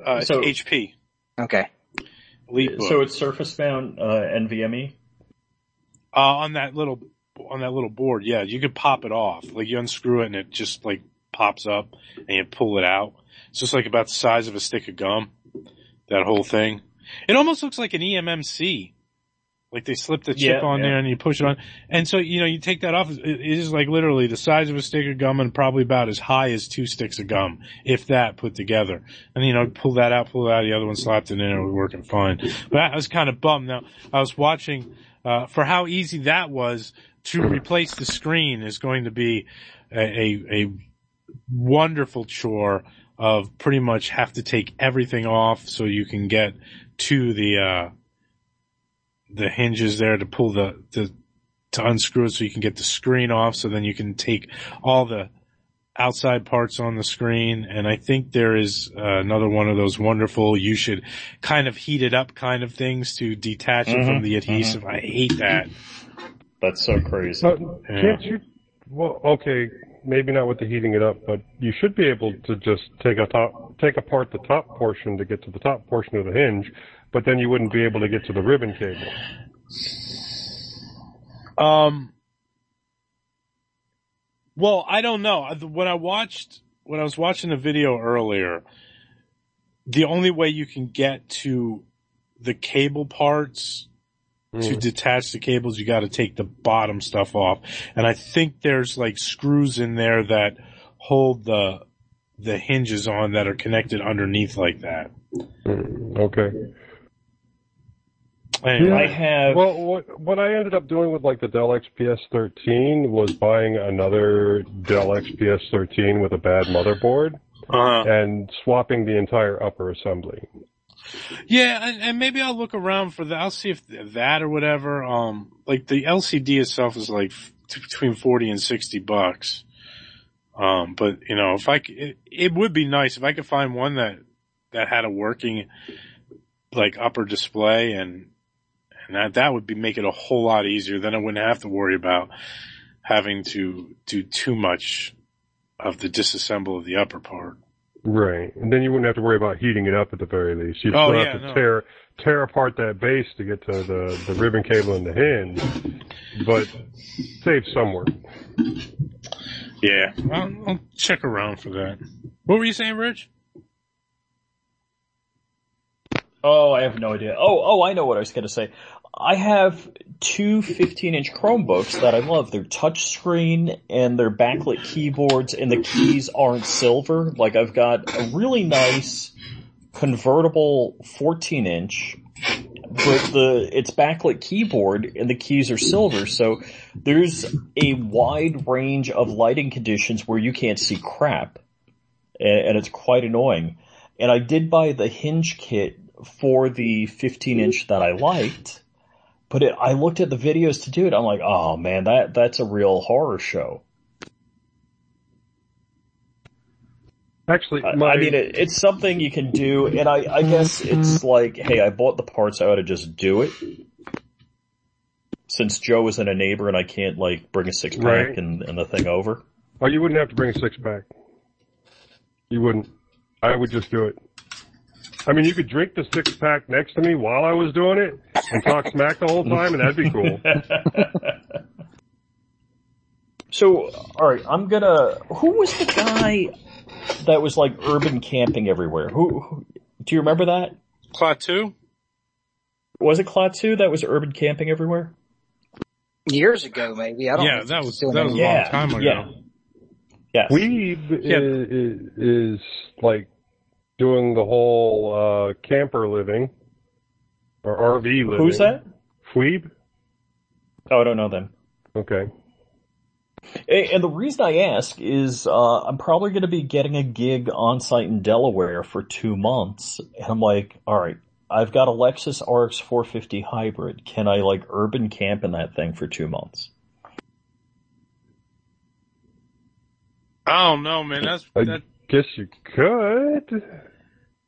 Uh, it's So- HP. Okay. Elite So it's surface mount uh, NVMe. Uh, on that little, on that little board, yeah, you could pop it off. Like you unscrew it and it just like pops up and you pull it out. It's just like about the size of a stick of gum. That whole thing. It almost looks like an EMMC. Like they slip the chip Yeah, on yeah. there and you push it on. And so, you know, you take that off, it it is like literally the size of a stick of gum and probably about as high as two sticks of gum, if that put together. And you know, pull that out, pull it out, the other one slapped it in and it was working fine. But I was kind of bummed. Now, I was watching, uh, for how easy that was to replace the screen is going to be a, a, a wonderful chore of pretty much have to take everything off so you can get to the, uh, the hinges there to pull the, the, to unscrew it so you can get the screen off so then you can take all the outside parts on the screen. And I think there is uh, another one of those wonderful, you should kind of heat it up kind of things to detach it from Mhm, the adhesive. I hate that. That's so crazy. But can't you? Well, okay, maybe not with the heating it up, but you should be able to just take a top, take apart the top portion to get to the top portion of the hinge, but then you wouldn't be able to get to the ribbon cable. Um, well, I don't know. When I watched, when I was watching the video earlier, the only way you can get to the cable parts to detach the cables, you got to take the bottom stuff off. And I think there's like screws in there that hold the the hinges on that are connected underneath like that. Mm, Okay. Anyway, I have. Well, what what I ended up doing with like the Dell XPS 13 was buying another Dell XPS 13 with a bad motherboard uh, and swapping the entire upper assembly. Yeah, and, and maybe I'll look around for that. I'll see if that or whatever. Um, like the LCD itself is like f- t- between forty and sixty bucks. Um, but you know, if I c- it, it would be nice if I could find one that that had a working like upper display and and that that would be make it a whole lot easier. Then I wouldn't have to worry about having to do too much of the disassemble of the upper part. Right. And then you wouldn't have to worry about heating it up at the very least. You'd Oh, still yeah, have to no. tear tear apart that base to get to the, the ribbon cable and the hinge, but save some work. Yeah, I'll, I'll check around for that. What were you saying, Rich? Oh, I have no idea. Oh, oh, I know what I was going to say. I have two 15 inch Chromebooks that I love. They're touchscreen and they're backlit keyboards and the keys aren't silver. Like I've got a really nice convertible 14 inch, but the, it's backlit keyboard and the keys are silver. So there's a wide range of lighting conditions where you can't see crap and, and it's quite annoying. And I did buy the hinge kit for the 15 inch that I liked, but it, I looked at the videos to do it. I'm like, oh man, that, that's a real horror show. Actually, I, I mean, it, it's something you can do, and I, I guess it's like, hey, I bought the parts, I ought to just do it. Since Joe isn't a neighbor and I can't like bring a six pack Right. and, and the thing over. oh, you wouldn't have to bring a six pack. You wouldn't. I would just do it. I mean, you could drink the six pack next to me while I was doing it and talk smack the whole time, and that'd be cool. So, alright, I'm gonna, who was the guy that was like urban camping everywhere? Who, who do you remember that? Klaatu? Was it Klaatu that was urban camping everywhere? Years ago, maybe. I don't. Yeah, that was still that was a there. long Yeah, time ago. yeah. Yes. Weeb Yeah. is, is like doing the whole uh, camper living or RV living. Who's that? Fweeb? Oh, I don't know them. Okay. And the reason I ask is, uh, I'm probably gonna be getting a gig on site in Delaware for two months. And I'm like, alright, I've got a Lexus RX 450 hybrid. Can I like urban camp in that thing for two months? I don't know, man. That's I that, guess you could.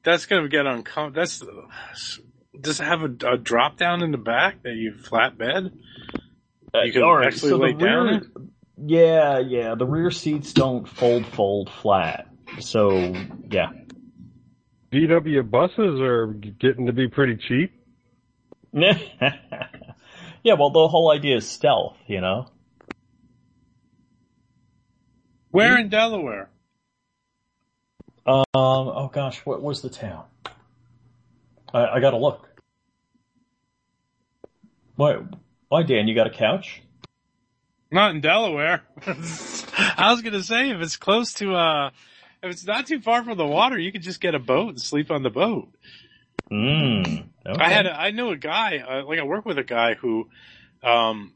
That's gonna get uncomfortable. That's does it have a, a drop down in the back that you flat bed? You can Uh, Alright, actually so the lay down rear- it? Yeah, yeah, the rear seats don't fold fold flat. So, yeah. VW buses are getting to be pretty cheap. yeah, well the whole idea is stealth, you know? Where in Delaware? Um, oh gosh, what was the town? I, I gotta look. Why, why Dan, you got a couch? Not in Delaware. I was gonna say if it's close to uh if it's not too far from the water, you could just get a boat and sleep on the boat. Mm, okay. I had a, I knew a guy uh, like I work with a guy who um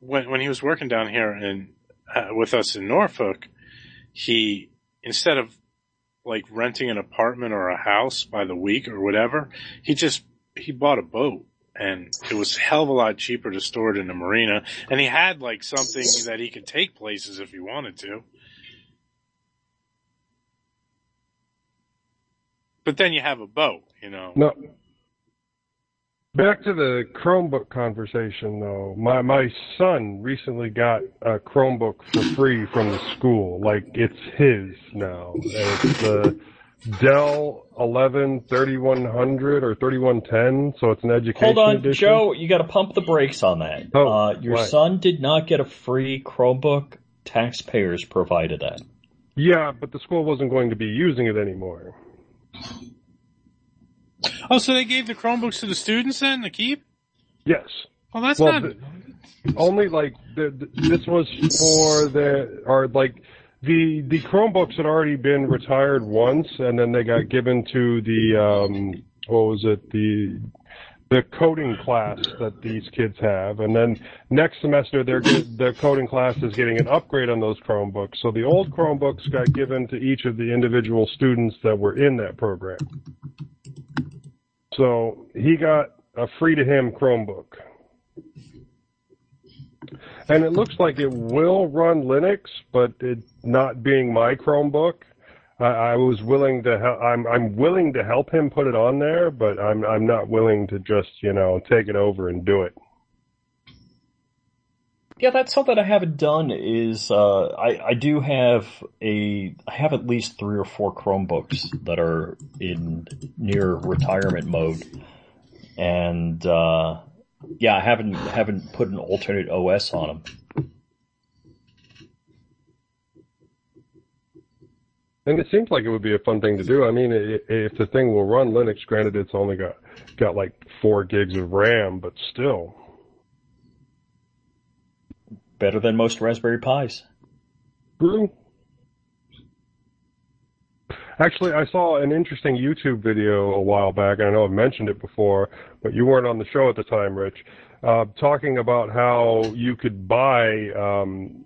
when when he was working down here in uh, with us in Norfolk, he instead of like renting an apartment or a house by the week or whatever, he just he bought a boat and it was a hell of a lot cheaper to store it in the marina and he had like something that he could take places if he wanted to. But then you have a boat, you know. No. Back to the Chromebook conversation though. My my son recently got a Chromebook for free from the school. Like it's his now. And it's the Dell 11 3100 or 3110, so it's an education Hold on, edition. Joe, you gotta pump the brakes on that. Oh, uh, your why? son did not get a free Chromebook. Taxpayers provided that. Yeah, but the school wasn't going to be using it anymore. Oh, so they gave the Chromebooks to the students then to keep? Yes. Well, that's Well, not. the- only like the, the, this was for the or like the the Chromebooks had already been retired once, and then they got given to the um what was it the the coding class that these kids have, and then next semester they're get, the coding class is getting an upgrade on those Chromebooks. So the old Chromebooks got given to each of the individual students that were in that program. So he got a free to him Chromebook. And it looks like it will run Linux, but it not being my Chromebook, I, I was willing to. Hel- I'm I'm willing to help him put it on there, but I'm I'm not willing to just you know take it over and do it. Yeah, that's something I haven't done is, uh, I, I do have a, I have at least three or four Chromebooks that are in near retirement mode. And, uh, yeah, I haven't, haven't put an alternate OS on them. And it seems like it would be a fun thing to do. I mean, if the thing will run Linux, granted it's only got got like four gigs of RAM, but still. Better than most Raspberry Pis. True. Actually, I saw an interesting YouTube video a while back, and I know I've mentioned it before, but you weren't on the show at the time, Rich, uh, talking about how you could buy um,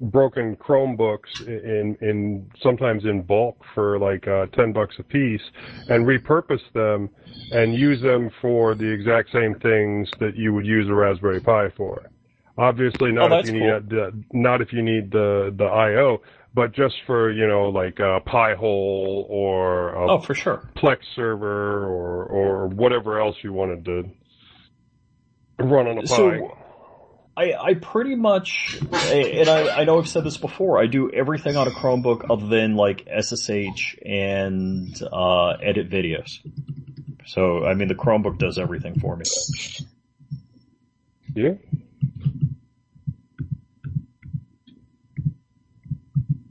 broken Chromebooks in in sometimes in bulk for like uh, ten bucks a piece, and repurpose them and use them for the exact same things that you would use a Raspberry Pi for. Obviously, not Oh, if you need uh, the, not if you need the the I/O, but just for you know like a Pi-hole or a Oh, for sure. Plex server or or whatever else you wanted to run on a Pi. So, I, I pretty much, and I, I know I've said this before, I do everything on a Chromebook other than like SSH and, uh, edit videos. So, I mean, the Chromebook does everything for me. Yeah.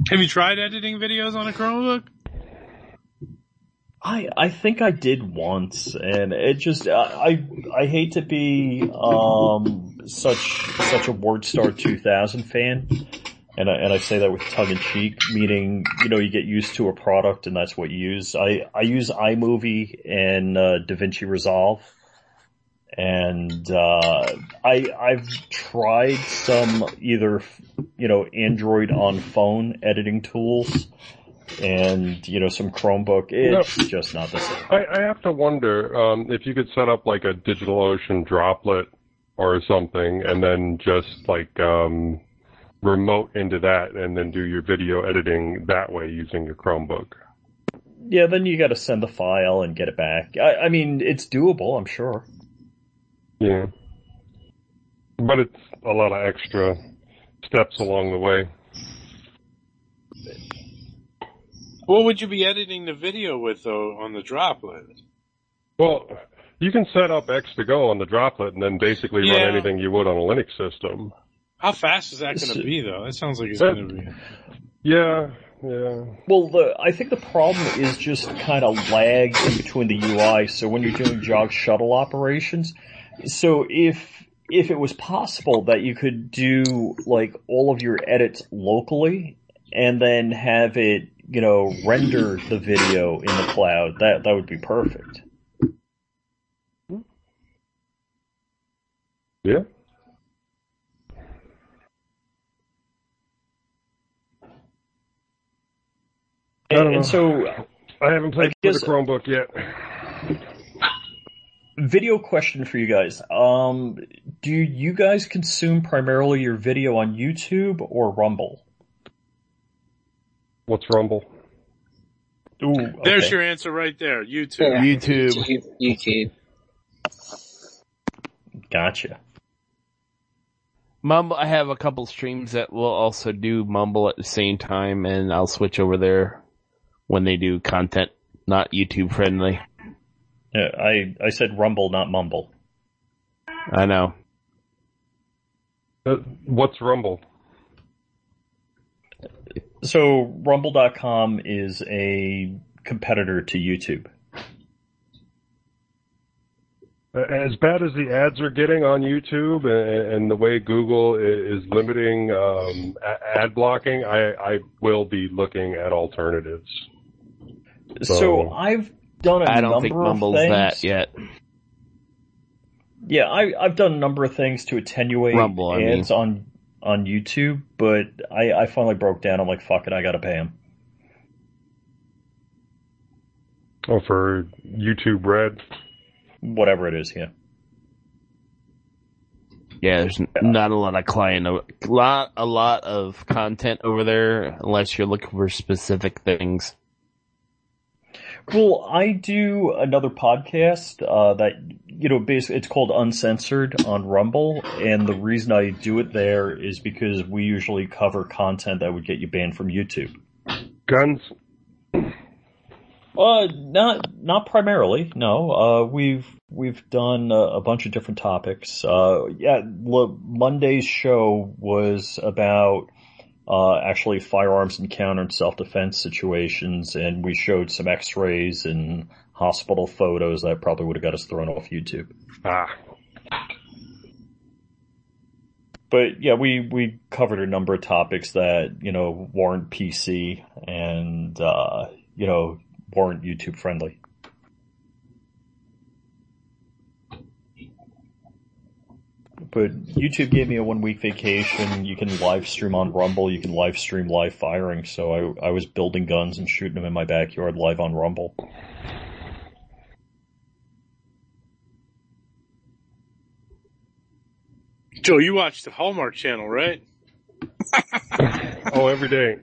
Have you tried editing videos on a Chromebook? I I think I did once, and it just I I, I hate to be um such such a WordStar 2000 fan, and I and I say that with tongue in cheek, meaning you know you get used to a product and that's what you use. I I use iMovie and uh, DaVinci Resolve, and uh, I I've tried some either you know Android on phone editing tools and you know some Chromebook. It's just not the same. I, I have to wonder um, if you could set up like a DigitalOcean droplet or something, and then just like um, remote into that, and then do your video editing that way using your Chromebook. Yeah, then you got to send the file and get it back. I, I mean, it's doable, I'm sure. Yeah, but it's a lot of extra steps along the way. What would you be editing the video with though on the droplet? Well, you can set up X2Go on the droplet and then basically Yeah. run anything you would on a Linux system. How fast is that going to be though? That sounds like it's going to be. Yeah, yeah. Well, the, I think the problem is just kind of lag in between the UI. So when you're doing jog shuttle operations, so if if it was possible that you could do like all of your edits locally and then have it, you know, render the video in the cloud, that that would be perfect. Yeah. And, and so I haven't played I with guess- the Chromebook yet. Video question for you guys. Um, do you guys consume primarily your video on YouTube or Rumble? What's Rumble? Ooh, There's your answer right there. YouTube. Yeah. YouTube. YouTube. Gotcha. Mumble, I have a couple streams that will also do Mumble at the same time, and I'll switch over there when they do content not YouTube friendly. Yeah, I I said Rumble, not Mumble. I know. Uh, what's Rumble? So Rumble.com is a competitor to YouTube. Uh, As bad as the ads are getting on YouTube and, and the way Google is limiting um, ad blocking, I, I will be looking at alternatives. So, So- I've done a I don't number think of Mumble's things. that yet. Yeah, I I've done a number of things to attenuate Rumble, I mean. on on YouTube, but I I finally broke down. I'm like, fuck it, I gotta pay them. Oh, for YouTube Red. Whatever it is, yeah. Yeah, there's n- not a lot of client, o- lot a lot of content over there unless you're looking for specific things. Well, I do another podcast uh, that you know, basically it's called Uncensored on Rumble, and the reason I do it there is because we usually cover content that would get you banned from YouTube. Guns. Uh, not not primarily. No, uh, we've we've done a, a bunch of different topics. Uh, yeah, Monday's show was about uh, actually firearms encounter and self defense situations, and we showed some X-rays and hospital photos that probably would have got us thrown off YouTube. Ah. But yeah, we we covered a number of topics that you know warrant PC and uh, you know warrant YouTube friendly. But YouTube gave me a one week vacation. You can live stream on Rumble. You can live stream live firing. So I I was building guns and shooting them in my backyard live on Rumble. Joe, you watch the Hallmark Channel, right? Oh, every day.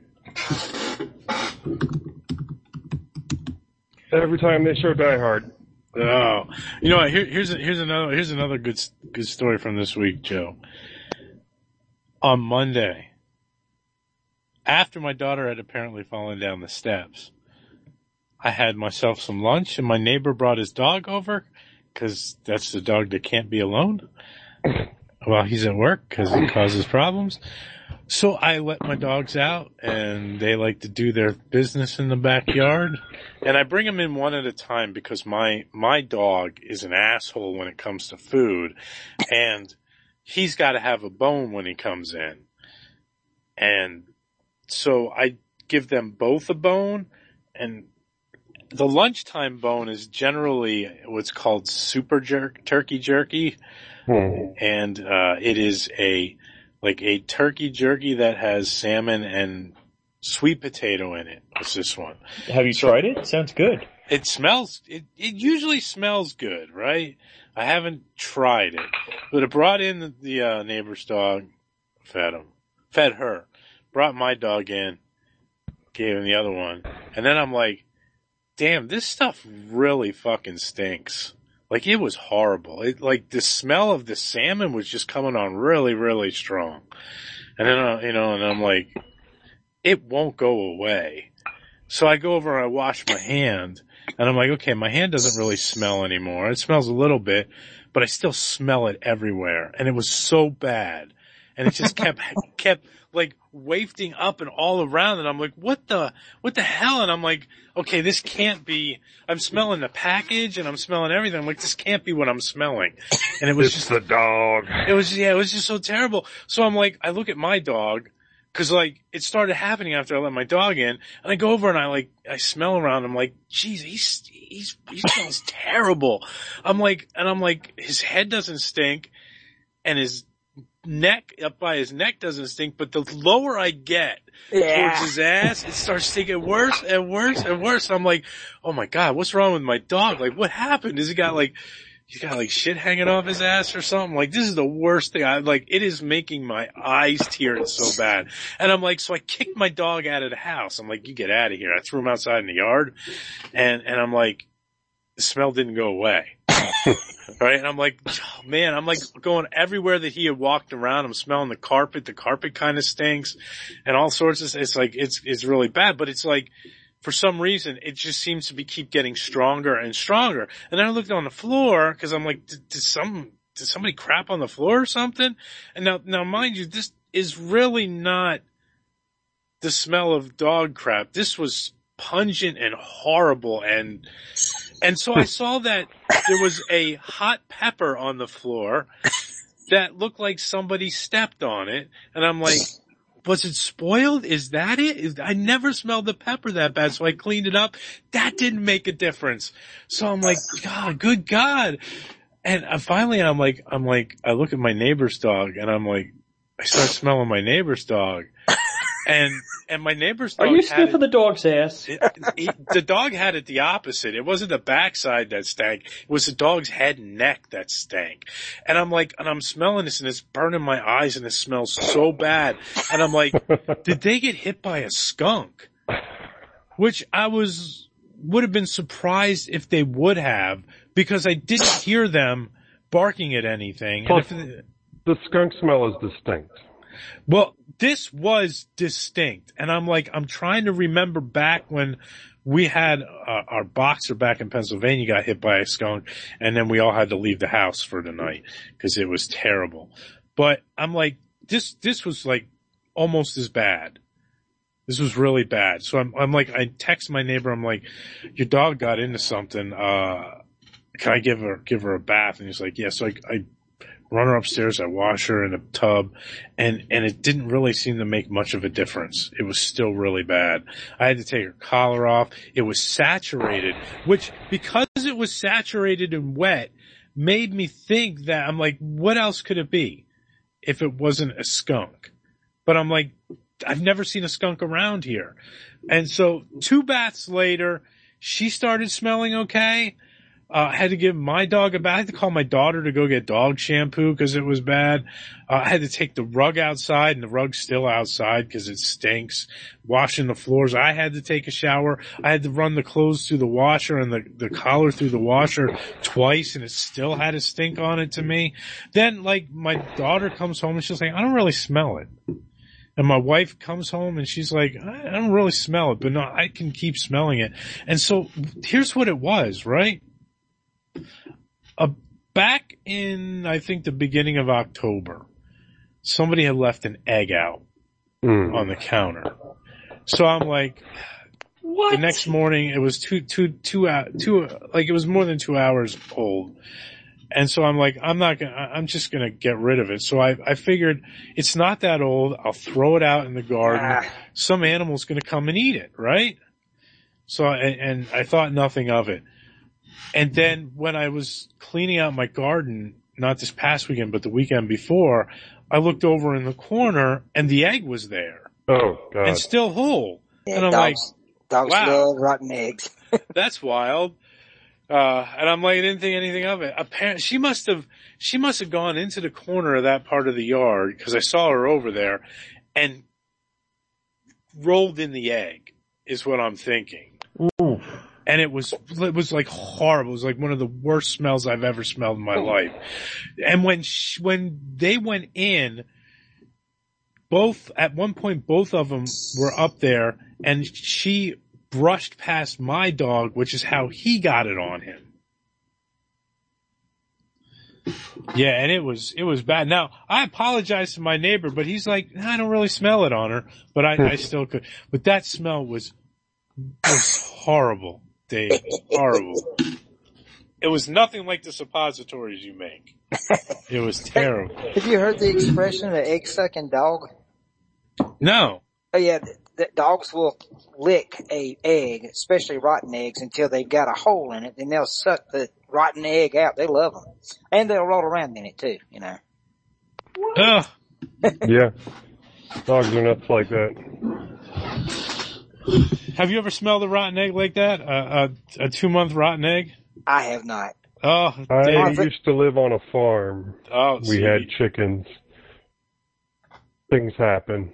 Every time they show Die Hard. Oh, you know? Here, here's here's another here's another good good story from this week, Joe. on Monday, after my daughter had apparently fallen down the steps, I had myself some lunch and my neighbor brought his dog over because that's the dog that can't be alone while he's at work because it causes problems. So I let my dogs out and they like to do their business in the backyard. And I bring them in one at a time because my, my dog is an asshole when it comes to food and he's got to have a bone when he comes in. And so I give them both a bone and the lunchtime bone is generally what's called super jerk, turkey jerky. And, uh, it is a, like a turkey jerky that has salmon and sweet potato in it. It's this one. Have you tried it? Sounds good. It smells, it, it usually smells good, right? I haven't tried it, but it brought in the, the uh, neighbor's dog, fed him, fed her, brought my dog in, gave him the other one. And then I'm like, damn, this stuff really fucking stinks. Like it was horrible. It like the smell of the salmon was just coming on really, really strong. And then, uh, you know, and I'm like, it won't go away. So I go over and I wash my hand and I'm like, okay, my hand doesn't really smell anymore. It smells a little bit, but I still smell it everywhere. And it was so bad. And it just kept, kept like wafting up and all around. And I'm like, what the, what the hell? And I'm like, okay, this can't be, I'm smelling the package and I'm smelling everything. I'm like, this can't be what I'm smelling. And it was just, the dog. it was, yeah, it was just so terrible. So I'm like, I look at my dog, cause like, it started happening after I let my dog in, and I go over and I like, I smell around, I'm like, geez, he's, he's, he smells terrible. I'm like, and I'm like, his head doesn't stink, and his neck, up by his neck doesn't stink, but the lower I get towards his ass, it starts stinking worse and worse and worse. I'm like, oh my god, what's wrong with my dog? Like, what happened? Has he got like, he's got like shit hanging off his ass or something. Like this is the worst thing. I like it is making my eyes tear so bad. And I'm like, so I kicked my dog out of the house. I'm like, you get out of here. I threw him outside in the yard, and and I'm like, the smell didn't go away. right? And I'm like, oh, man, I'm like going everywhere that he had walked around. I'm smelling the carpet. The carpet kind of stinks, and all sorts of. It's like it's it's really bad. But it's like for some reason, it just seems to be keep getting stronger and stronger. And then I looked on the floor because I'm like, did, did some, did somebody crap on the floor or something? And now, now mind you, this is really not the smell of dog crap. This was pungent and horrible and, and so I saw that there was a hot pepper on the floor that looked like somebody stepped on it. And I'm like, was it spoiled? Is that it? I never smelled the pepper that bad, so I cleaned it up. That didn't make a difference. So I'm like, God, good God. And uh, finally I'm like, I'm like, I look at my neighbor's dog and I'm like, I start smelling my neighbor's dog. And, and my neighbor's dog Are you had sniffing it- the dog's ass? it, it- the dog had it the opposite. It wasn't the backside that stank. It was the dog's head and neck that stank. And I'm like, and I'm smelling this and it's burning my eyes and it smells so bad. And I'm like, did they get hit by a skunk? Which I was, would have been surprised if they would have because I didn't hear them barking at anything. And Plus, if, the skunk smell is distinct. Well, this was distinct, and I'm like, I'm trying to remember back when we had uh, our boxer back in Pennsylvania got hit by a skunk, and then we all had to leave the house for the night because it was terrible. But I'm like, this this was like almost as bad. This was really bad. So I'm I'm like, I text my neighbor. I'm like, your dog got into something. Uh, can I give her give her a bath? And he's like, yeah. So I, I run her upstairs. I wash her in a tub, and and it didn't really seem to make much of a difference. It was still really bad. I had to take her collar off. It was saturated, which because it was saturated and wet, made me think that I'm like, what else could it be if it wasn't a skunk? But I'm like, I've never seen a skunk around here. And so two baths later, she started smelling okay. Uh, I had to give my dog a bath. I had to call my daughter to go get dog shampoo because it was bad. Uh, I had to take the rug outside and the rug's still outside because it stinks. Washing the floors. I had to take a shower. I had to run the clothes through the washer and the, the collar through the washer twice and it still had a stink on it to me. Then like my daughter comes home and she's like, I don't really smell it. And my wife comes home and she's like, I don't really smell it, but no, I can keep smelling it. And so here's what it was, right? Uh, back in, I think the beginning of October, somebody had left an egg out Mm. on the counter. So I'm like, What? the next morning it was two, two, two, hou- two, like it was more than two hours old. And so I'm like, I'm not gonna, I- I'm just gonna get rid of it. So I, I figured it's not that old. I'll throw it out in the garden. Ah. Some animal's gonna come and eat it, right? So, and, and I thought nothing of it. And then when I was cleaning out my garden, not this past weekend, but the weekend before, I looked over in the corner and the egg was there Oh God. and still whole. Yeah, and I'm dogs, dogs wow. love rotten eggs. that's wild. Uh, and I'm like, I didn't think anything of it. Apparently, she must have, she must have gone into the corner of that part of the yard because I saw her over there and rolled in the egg is what I'm thinking. And it was, it was like horrible. It was like one of the worst smells I've ever smelled in my oh. life. And when, sh when they went in, both, at one point, both of them were up there and she brushed past my dog, which is how he got it on him. Yeah, and it was, it was bad. Now, I apologize to my neighbor, but he's like, I don't really smell it on her, but I, I still could. But that smell was, was horrible, Dave. Horrible. It was nothing like the suppositories you make. It was terrible. Have you heard the expression the egg sucking dog? No. Oh yeah, th- th- dogs will lick a egg, especially rotten eggs, until they've got a hole in it, then they'll suck the rotten egg out. They love them, and they'll roll around in it too. You know. Ugh. yeah. Dogs are nuts like that. Have you ever smelled a rotten egg like that? A, a, a two month rotten egg? I have not. Oh, I Dave. used to live on a farm. Oh, We see. had chickens. Things happen.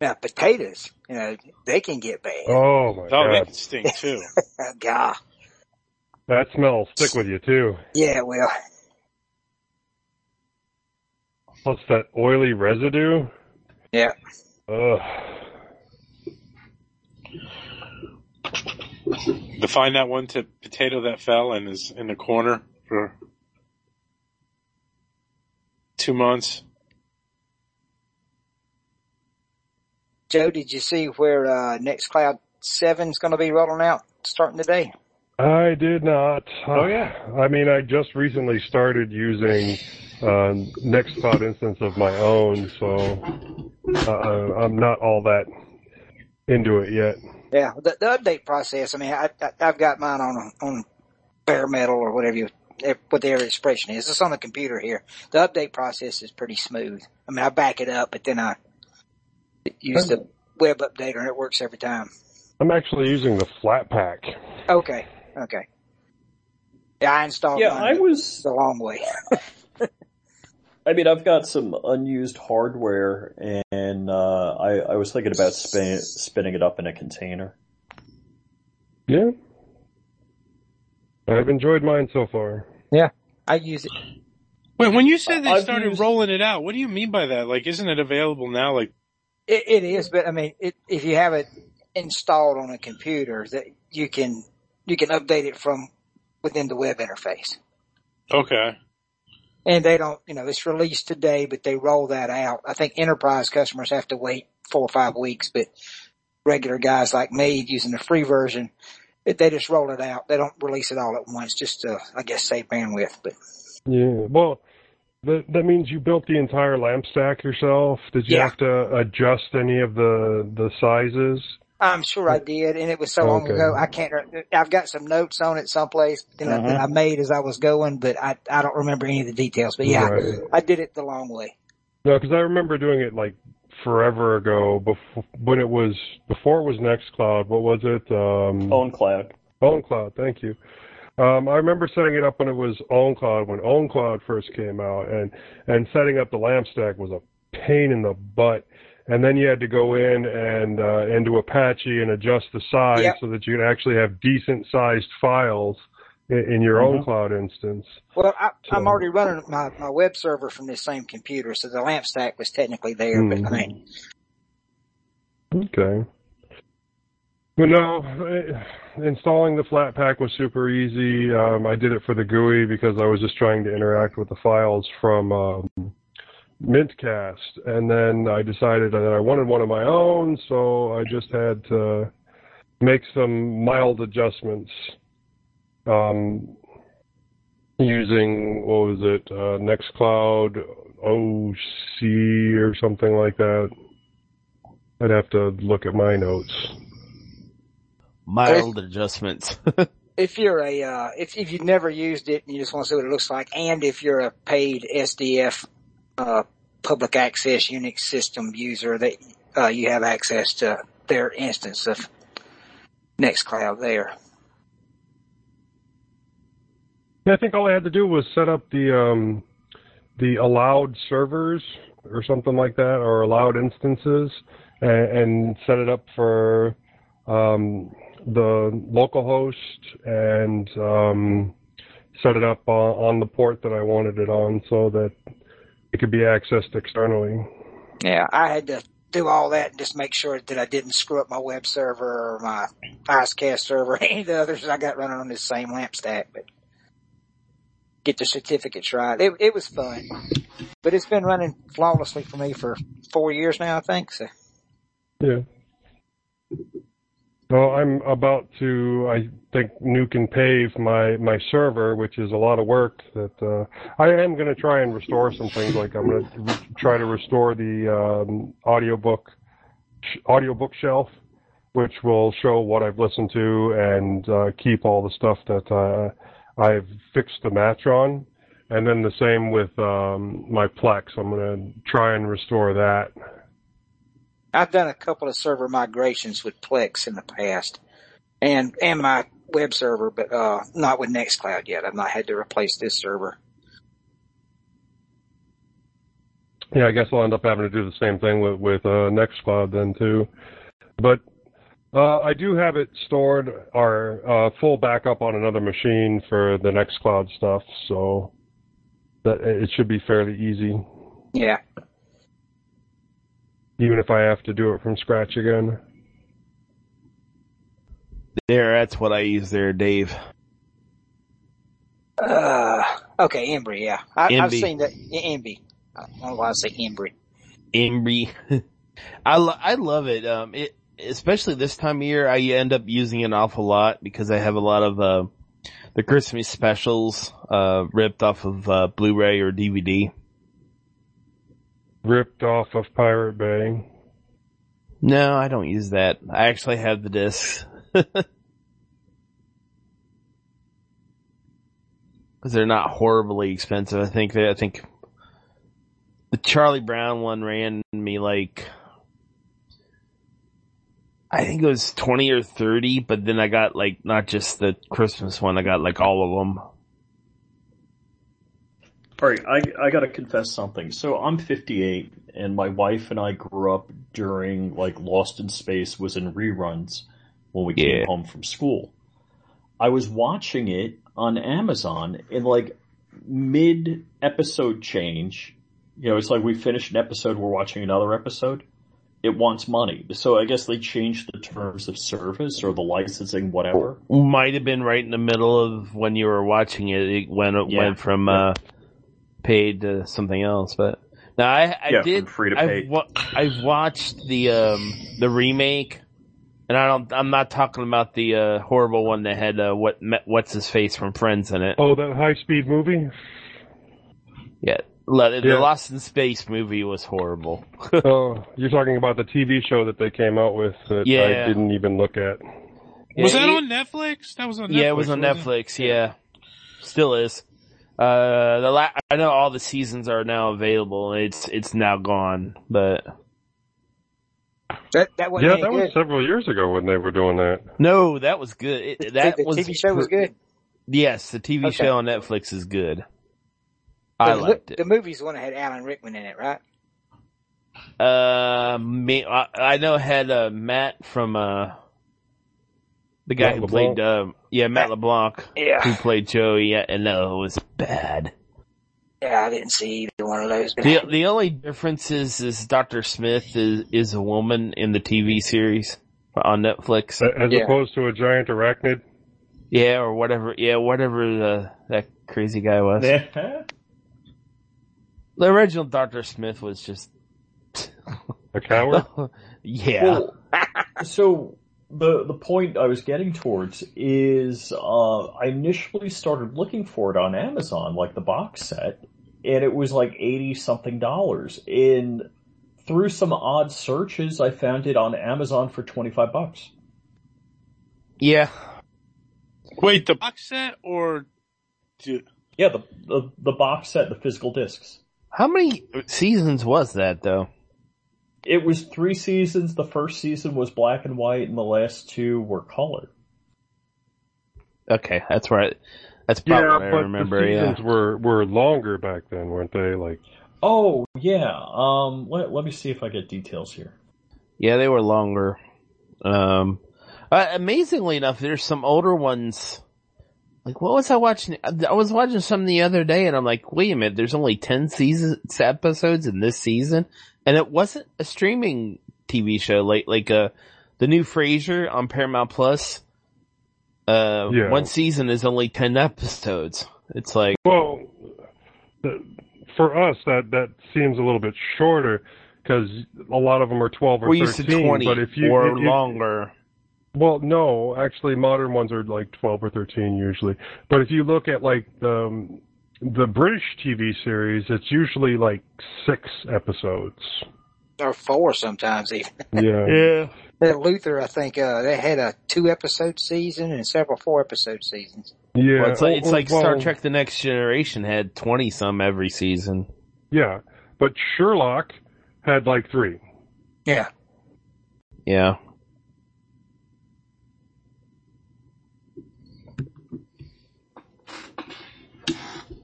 Now potatoes, you know, they can get bad. Oh my Oh, they can stink too. Oh, God. That smell will stick with you too. Yeah, well, Plus that oily residue. yeah. Ugh. To find that one to potato that fell and is in the corner for two months. Joe, did you see where uh, Nextcloud Seven is going to be rolling out starting today? I did not. Oh, yeah. I mean, I just recently started using uh, Nextcloud instance of my own, so uh, I'm not all that into it yet. Yeah, the, the update process. I mean, I, I I've got mine on on bare metal or whatever you whatever expression is. It's on the computer here. The update process is pretty smooth. I mean, I back it up, but then I use the web updater and it works every time. I'm actually using the Flatpak. Okay, okay. Yeah, I installed. Yeah, mine, I was. the long way. I mean, I've got some unused hardware, and uh, I, I was thinking about spin, spinning it up in a container. Yeah. I've enjoyed mine so far. Yeah, I use it. Wait, when you said they I've started used- rolling it out, what do you mean by that? Like, isn't it available now? Like, It, it is, but I mean, it, if you have it installed on a computer, that you can you can update it from within the web interface. okay. And they don't, you know, it's released today, but they roll that out. I think enterprise customers have to wait four or five weeks, but regular guys like me using the free version, they just roll it out. They don't release it all at once, just to, I guess, save bandwidth. But Yeah. Well, that that means you built the entire lamp stack yourself. Did you Yeah. have to adjust any of the the sizes? I'm sure I did, and it was so long Okay. ago. I can't. I've got some notes on it someplace you know, that I made as I was going, but I I don't remember any of the details. But yeah, Right. I did it the long way. No, because I remember doing it like forever ago, before when it was before it was Nextcloud. What was it? Um, Own cloud. OwnCloud, thank you. Um, I remember setting it up when it was OwnCloud, when OwnCloud first came out, and and setting up the lamp stack was a pain in the butt. And then you had to go in and uh, into Apache and adjust the size Yep. so that you could actually have decent sized files in, in your Mhm. OwnCloud instance. Well, I, I'm So- already running my, my web server from this same computer, so the lamp stack was technically there, but I mean, Okay. But no, eh, installing the Flatpak was super easy. Um, I did it for the GUI because I was just trying to interact with the files from um, Mintcast, and then I decided that I wanted one of my own, so I just had to make some mild adjustments um, using what was it, uh, Nextcloud OC or something like that. I'd have to look at my notes. Mild adjustments. if you're a, uh, if, if you've never used it and you just want to see what it looks like, and if you're a paid SDF, uh, public access Unix system user, that, uh, you have access to their instance of Nextcloud there. Yeah, I think all I had to do was set up the um, the allowed servers or something like that, or allowed instances, and, and set it up for um, the local host and um, set it up on, on the port that I wanted it on, so that it could be accessed externally. Yeah, I had to do all that and just make sure that I didn't screw up my web server or my IceCast server or any of the others I got running on this same lamp stack, but get the certificates right. It, it was fun, but it's been running flawlessly for me for four years now, I think. So Yeah. Well, I'm about to, I think, nuke and pave my, my server, which is a lot of work that, uh, I am going to try and restore some things. Like I'm going to re- try to restore the, um, audiobook, sh- audiobook shelf, which will show what I've listened to and, uh, keep all the stuff that, uh, I've fixed the match on. And then the same with, um, my Plex. I'm going to try and restore that. I've done a couple of server migrations with Plex in the past and, and my web server, but, uh, not with Nextcloud yet. I've not had to replace this server. Yeah, I guess I'll end up having to do the same thing with with uh, Nextcloud then too. But uh, I do have it stored our uh, full backup on another machine for the Nextcloud stuff, so that it should be fairly easy, Yeah. Even if I have to do it from scratch again. there, that's what I use there, Dave. Uh, okay, Embry, yeah. I, I've seen that, Emby. I don't know why I say Embry. Embry. I lo- I love it. Um, it especially this time of year, I end up using it an awful lot because I have a lot of uh the Christmas specials uh ripped off of uh Blu-ray or DVD. Ripped off of Pirate Bay. No, I don't use that. I actually have the discs. Cause they're not horribly expensive. I think they, I think the Charlie Brown one ran me like, I think it was 20 or 30, but then I got like, not just the Christmas one, I got like all of them. Alright, I, I gotta confess something. So I'm 58 and my wife and I grew up during like Lost in Space was in reruns when we Yeah. came home from school. I was watching it on Amazon in like mid episode change. You know, it's like we finished an episode, we're watching another episode. It wants money. So I guess they changed the terms of service or the licensing, whatever. Might have been right in the middle of when you were watching it, it went, it Yeah. went from, uh, paid to something else, but now I, I Yeah, did, free to I've, wa- I've watched the, um, the remake and I don't, I'm not talking about the, uh, horrible one that had, uh, what, what's his face from Friends in it. Oh, that high speed movie? Yeah. Le- The Yeah. Lost in Space movie was horrible. oh, you're talking about the TV show that they came out with that Yeah. I didn't even look at. Was Yeah, that it- on Netflix? That was on Netflix. Yeah, it was on wasn't Netflix. Yeah, still is. Uh, the la- I know all the seasons are now available. It's it's now gone, but That that wasn't Yeah, any that was several years ago when they were doing that. No, that was good. It, that the was TV show was good. Yes, the TV Okay. show on Netflix is good. I the, liked it. The movie's the one that had Alan Rickman in it, right? Uh, me, I, I know it had uh, Matt from uh, the guy Matt who LeBlanc? played uh, yeah Matt LeBlanc Yeah. who played Joey. Yeah, and no, it was bad. Yeah, I didn't see either one of those. The the only difference is is Doctor Smith is is a woman in the TV series on Netflix. As Yeah. opposed to a giant arachnid. Yeah, or whatever. Yeah, whatever the that crazy guy was. Yeah. The original Doctor Smith was just A coward? yeah. Well, so the the point I was getting towards is uh, I initially started looking for it on Amazon, like the box set, and it was like eighty something dollars. And through some odd searches, I found it on Amazon for twenty five bucks. yeah. Wait, the box set or do, Yeah, the, the the box set, the physical discs. How many seasons was that though? It was three seasons. The first season was black and white, and the last two were color. Okay, that's right. That's probably yeah, what I but remember. the Yeah. seasons were were longer back then, weren't they? Like Oh yeah. Um. Let Let me see if I get details here. Yeah, they were longer. Um, uh, amazingly enough, there's some older ones. Like, what was I watching? I was watching some the other day and I'm like, wait a minute, there's only 10 seasons, episodes in this season? And it wasn't a streaming TV show, like, like, uh, the new Frasier on Paramount Plus. Uh, Yeah. one season is only 10 episodes. It's like, Well, the, for us, that that seems a little bit shorter because a lot of them are twelve or used to thirteen. 20 but if you, or if you- longer. well, no, actually, modern ones are like twelve or thirteen usually. But if you look at like the the British TV series, it's usually like six episodes. or four sometimes even. Yeah. Yeah. That Luther, I think, uh, they had a two episode season and several four episode seasons. Yeah. Well, it's like, it's Well, Star Trek The Next Generation had 20 some every season. Yeah, but Sherlock had like three. Yeah. Yeah.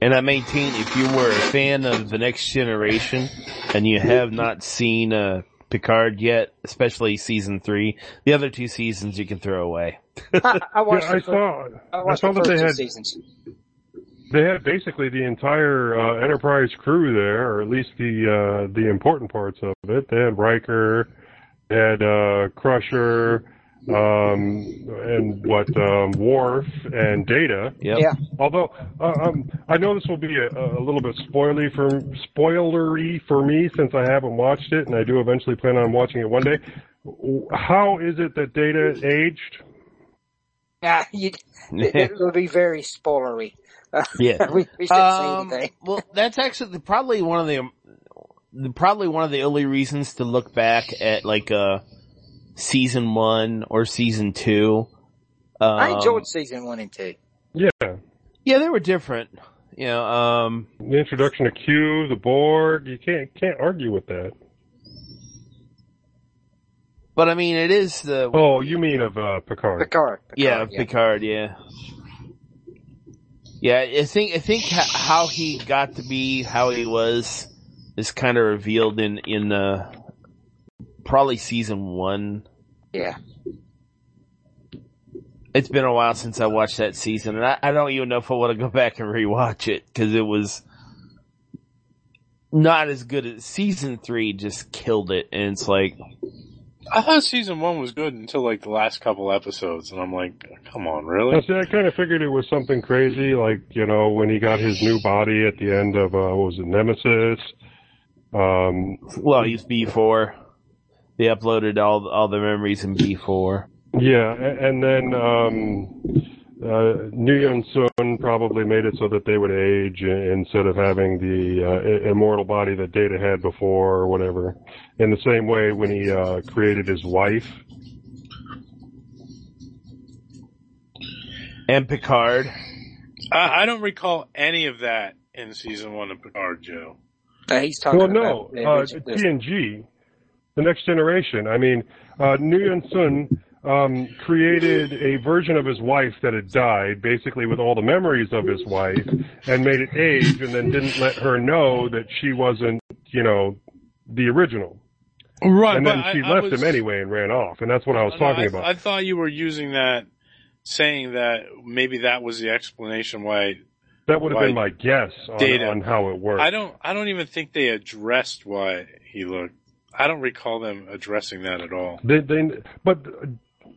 And I maintain if you were a fan of The Next Generation and you have not seen uh, Picard yet, especially season three, the other two seasons you can throw away. I, I watched Yeah, the I fir- saw. I I saw the that they two had seasons. they had basically the entire uh, Enterprise crew there, or at least the uh, the important parts of it. They had Riker, they had uh, Crusher, um, and what um, Worf and Data. Yep. Yeah. Although uh, um, I know this will be a, a little bit spoilery for spoilery for me since I haven't watched it, and I do eventually plan on watching it one day. How is it that Data aged? Ah, it, it would be very spoilery. Uh, Yeah. we, we shouldn't Um, say well, that's actually probably one of the, the probably one of the only reasons to look back at like uh season one or season two. Um, I enjoyed season one and two. Yeah, Yeah, they were different. You know, um, the introduction of Q, the Borg. You can't can't argue with that. but I mean, it is the Oh, you mean of uh, Picard? Picard. Picard yeah Picard. Yeah, yeah. I think I think how he got to be how he was is kind of revealed in in uh, probably season one. Yeah. It's been a while since I watched that season, and I, I don't even know if I want to go back and rewatch it because it was not as good as season three. Just killed it, and it's like, I thought season one was good until like the last couple episodes, and I'm like, come on, I really? see, I kind of figured it was something crazy, like you know when he got his new body at the end of uh, what was it, Nemesis. Um, well, he's B four. They uploaded all all the memories in B four. yeah, and then um, uh, New Young Sun probably made it so that they would age instead of having the uh, immortal body that Data had before or whatever. In the same way, when he uh, created his wife, And Picard. I, I don't recall any of that in season one of Picard, Joe. Uh, he's talking well, no, about the uh, original- the- TNG. The next generation. I mean, uh, Noonien Soong um, created a version of his wife that had died, basically with all the memories of his wife, and made it age, and then didn't let her know that she wasn't, you know, the original. Right, and then but she I- I left was- him anyway and ran off, and that's what I was No, talking I, about. I thought you were using that, saying that maybe that was the explanation why. that would have why been my guess on, on how it worked. I don't. I don't even think they addressed why he looked. I don't recall them addressing that at all. They, they, but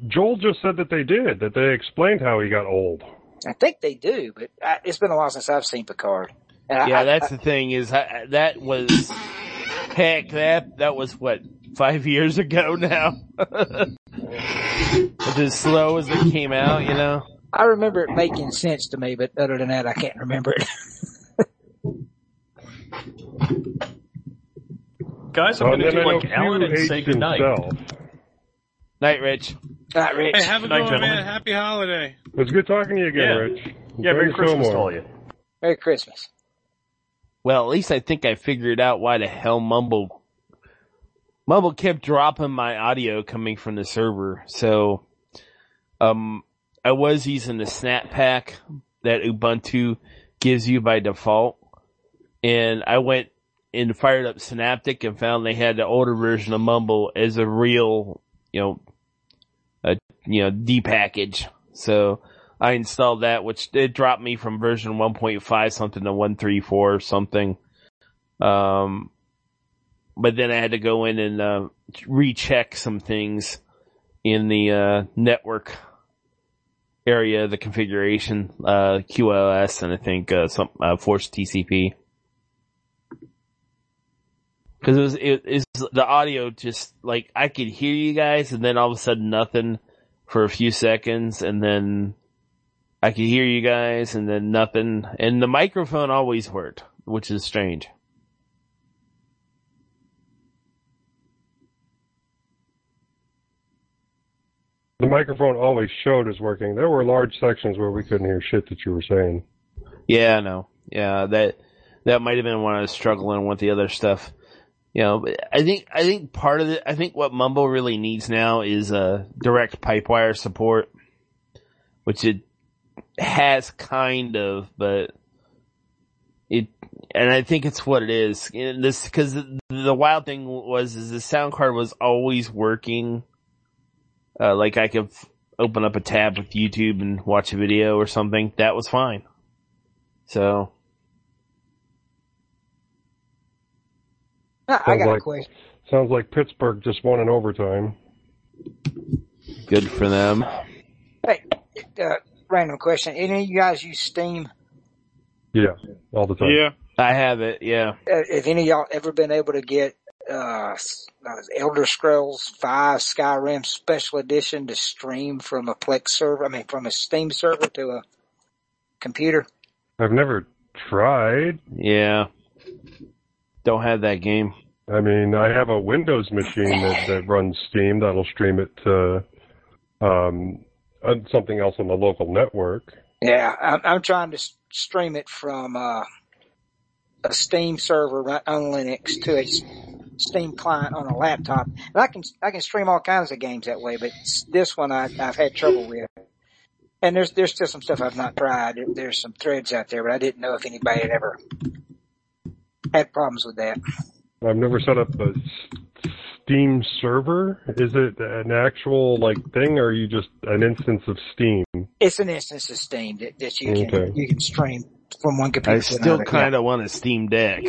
Joel just said that they did, that they explained how he got old. I think they do, but I, it's been a while since I've seen Picard. And Yeah, I- that's I- the thing is I, that was heck that that was what five years ago now. It's as slow as it came out, you know. I remember it making sense to me, but other than that, I can't remember it. Guys, I'm Oh, going to do like Alan and say goodnight. himself. Night, Rich. Not rich. Hey, have a Good night, good one, man. Happy holiday. It was good talking to you again, Yeah. Rich. Yeah, Merry Thank you so Christmas to much. all you. Merry Christmas. Well, at least I think I figured out why the hell Mumble Mumble kept dropping my audio coming from the server. So, um, I was using the Snap Pack that Ubuntu gives you by default, and I went and fired up Synaptic and found they had the older version of Mumble as a real, you know, a you know D package. So I installed that, which it dropped me from version 1.5 something to 134 something. Um, but then I had to go in and uh, recheck some things in the uh, network area, the configuration, uh, QoS, and I think uh, some uh, Force TCP. Because it was, it is the audio just like I could hear you guys, and then all of a sudden nothing for a few seconds, and then I could hear you guys, and then nothing, and the microphone always worked, which is strange. The microphone always showed as working. There were large sections where we couldn't hear shit that you were saying. Yeah, I know. Yeah, that that might have been when I was struggling with the other stuff. You know, I think I think part of it. I think what Mumble really needs now is uh, direct pipewire support, which it has kind of, but it. And I think it's what it is. And this because the, the wild thing was is the sound card was always working. Uh, like I could f- open up a tab with YouTube and watch a video or something. That was fine. So I, I Sounds got a like- question. Sounds like Pittsburgh just won in overtime. good for them. Hey, uh, random question. Any of you guys use Steam? Yeah, all the time. Yeah. I have it. Yeah. Uh, have any of y'all ever been able to get uh, uh, Elder Scrolls Five Skyrim Special Edition to stream from a Plex server? I mean, from a Steam server to a computer? I've never tried. Yeah. Don't have that game. I mean, I have a Windows machine that, that runs Steam that'll stream it to um, uh, something else on the local network. Yeah, I'm, I'm trying to stream it from uh, a Steam server right on Linux to a Steam client on a laptop, and I can I can stream all kinds of games that way. But this one I, I've had trouble with, and there's there's still some stuff I've not tried. There's some threads out there, but I didn't know if anybody had ever had problems with that. I've never set up a Steam server. Is it an actual like thing, or are you just an instance of Steam? It's an instance of Steam that, that you can Okay. you can stream from one computer I still kind of want a Steam Deck.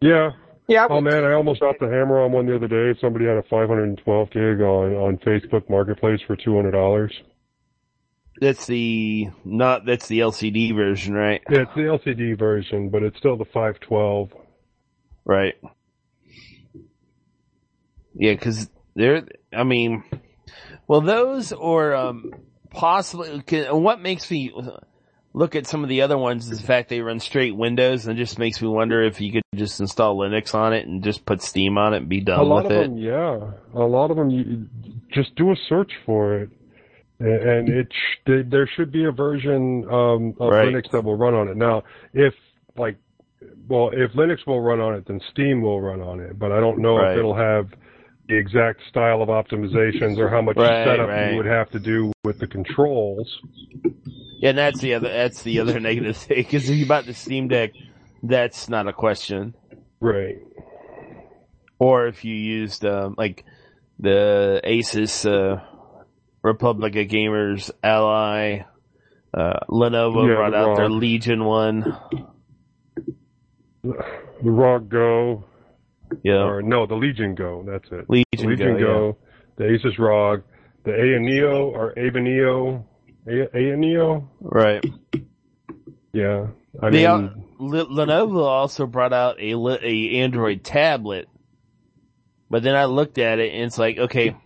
Yeah. Yeah. Oh man, I almost dropped the hammer on one the other day. Somebody had a 512 gig on on Facebook Marketplace for two hundred dollars. That's the not that's the LCD version, right? Yeah, it's the LCD version, but it's still the 512. Right. Yeah, because they're. I mean, well, those or um, possibly. What makes me look at some of the other ones is the fact they run straight Windows, and it just makes me wonder if you could just install Linux on it and just put Steam on it and be a done lot with of it. them, yeah, a lot of them. You just do a search for it, and it sh- there- should be a version um, of Right. Linux that will run on it. Now, if like well, if Linux will run on it, then Steam will run on it. But I don't know Right. if it'll have the exact style of optimizations or how much Right, setup you would have to do with the controls. Yeah, and that's the other, that's the other negative thing, because if you bought the Steam Deck, that's not a question. Right. Or if you used, um, like, the Asus, uh, Republic of Gamers Ally, uh, Lenovo Yeah, brought the out their Legion one. The ROG Go, Yeah. or no, the Legion Go. That's it. Legion, Legion Go, Go, the Asus ROG, the Ayaneo or Aveneo, A- Ayaneo. Right. Yeah, I They mean, Lenovo also brought out a, a Android tablet, but then I looked at it and it's like, okay,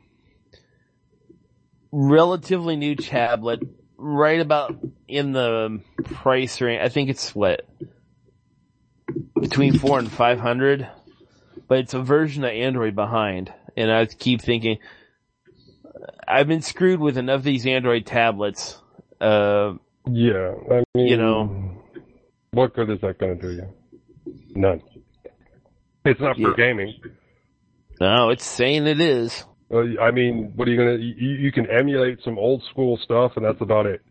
relatively new tablet, right about in the price range. I think it's what between four and five hundred, but it's a version of Android behind, and I keep thinking. I've been screwed with enough of these Android tablets. Uh, yeah, I mean, you know, what good is that going to do you? None. It's not for Yeah. gaming. no, it's saying it is. Uh, I mean, what are you gonna? You, you can emulate some old school stuff, and that's about it.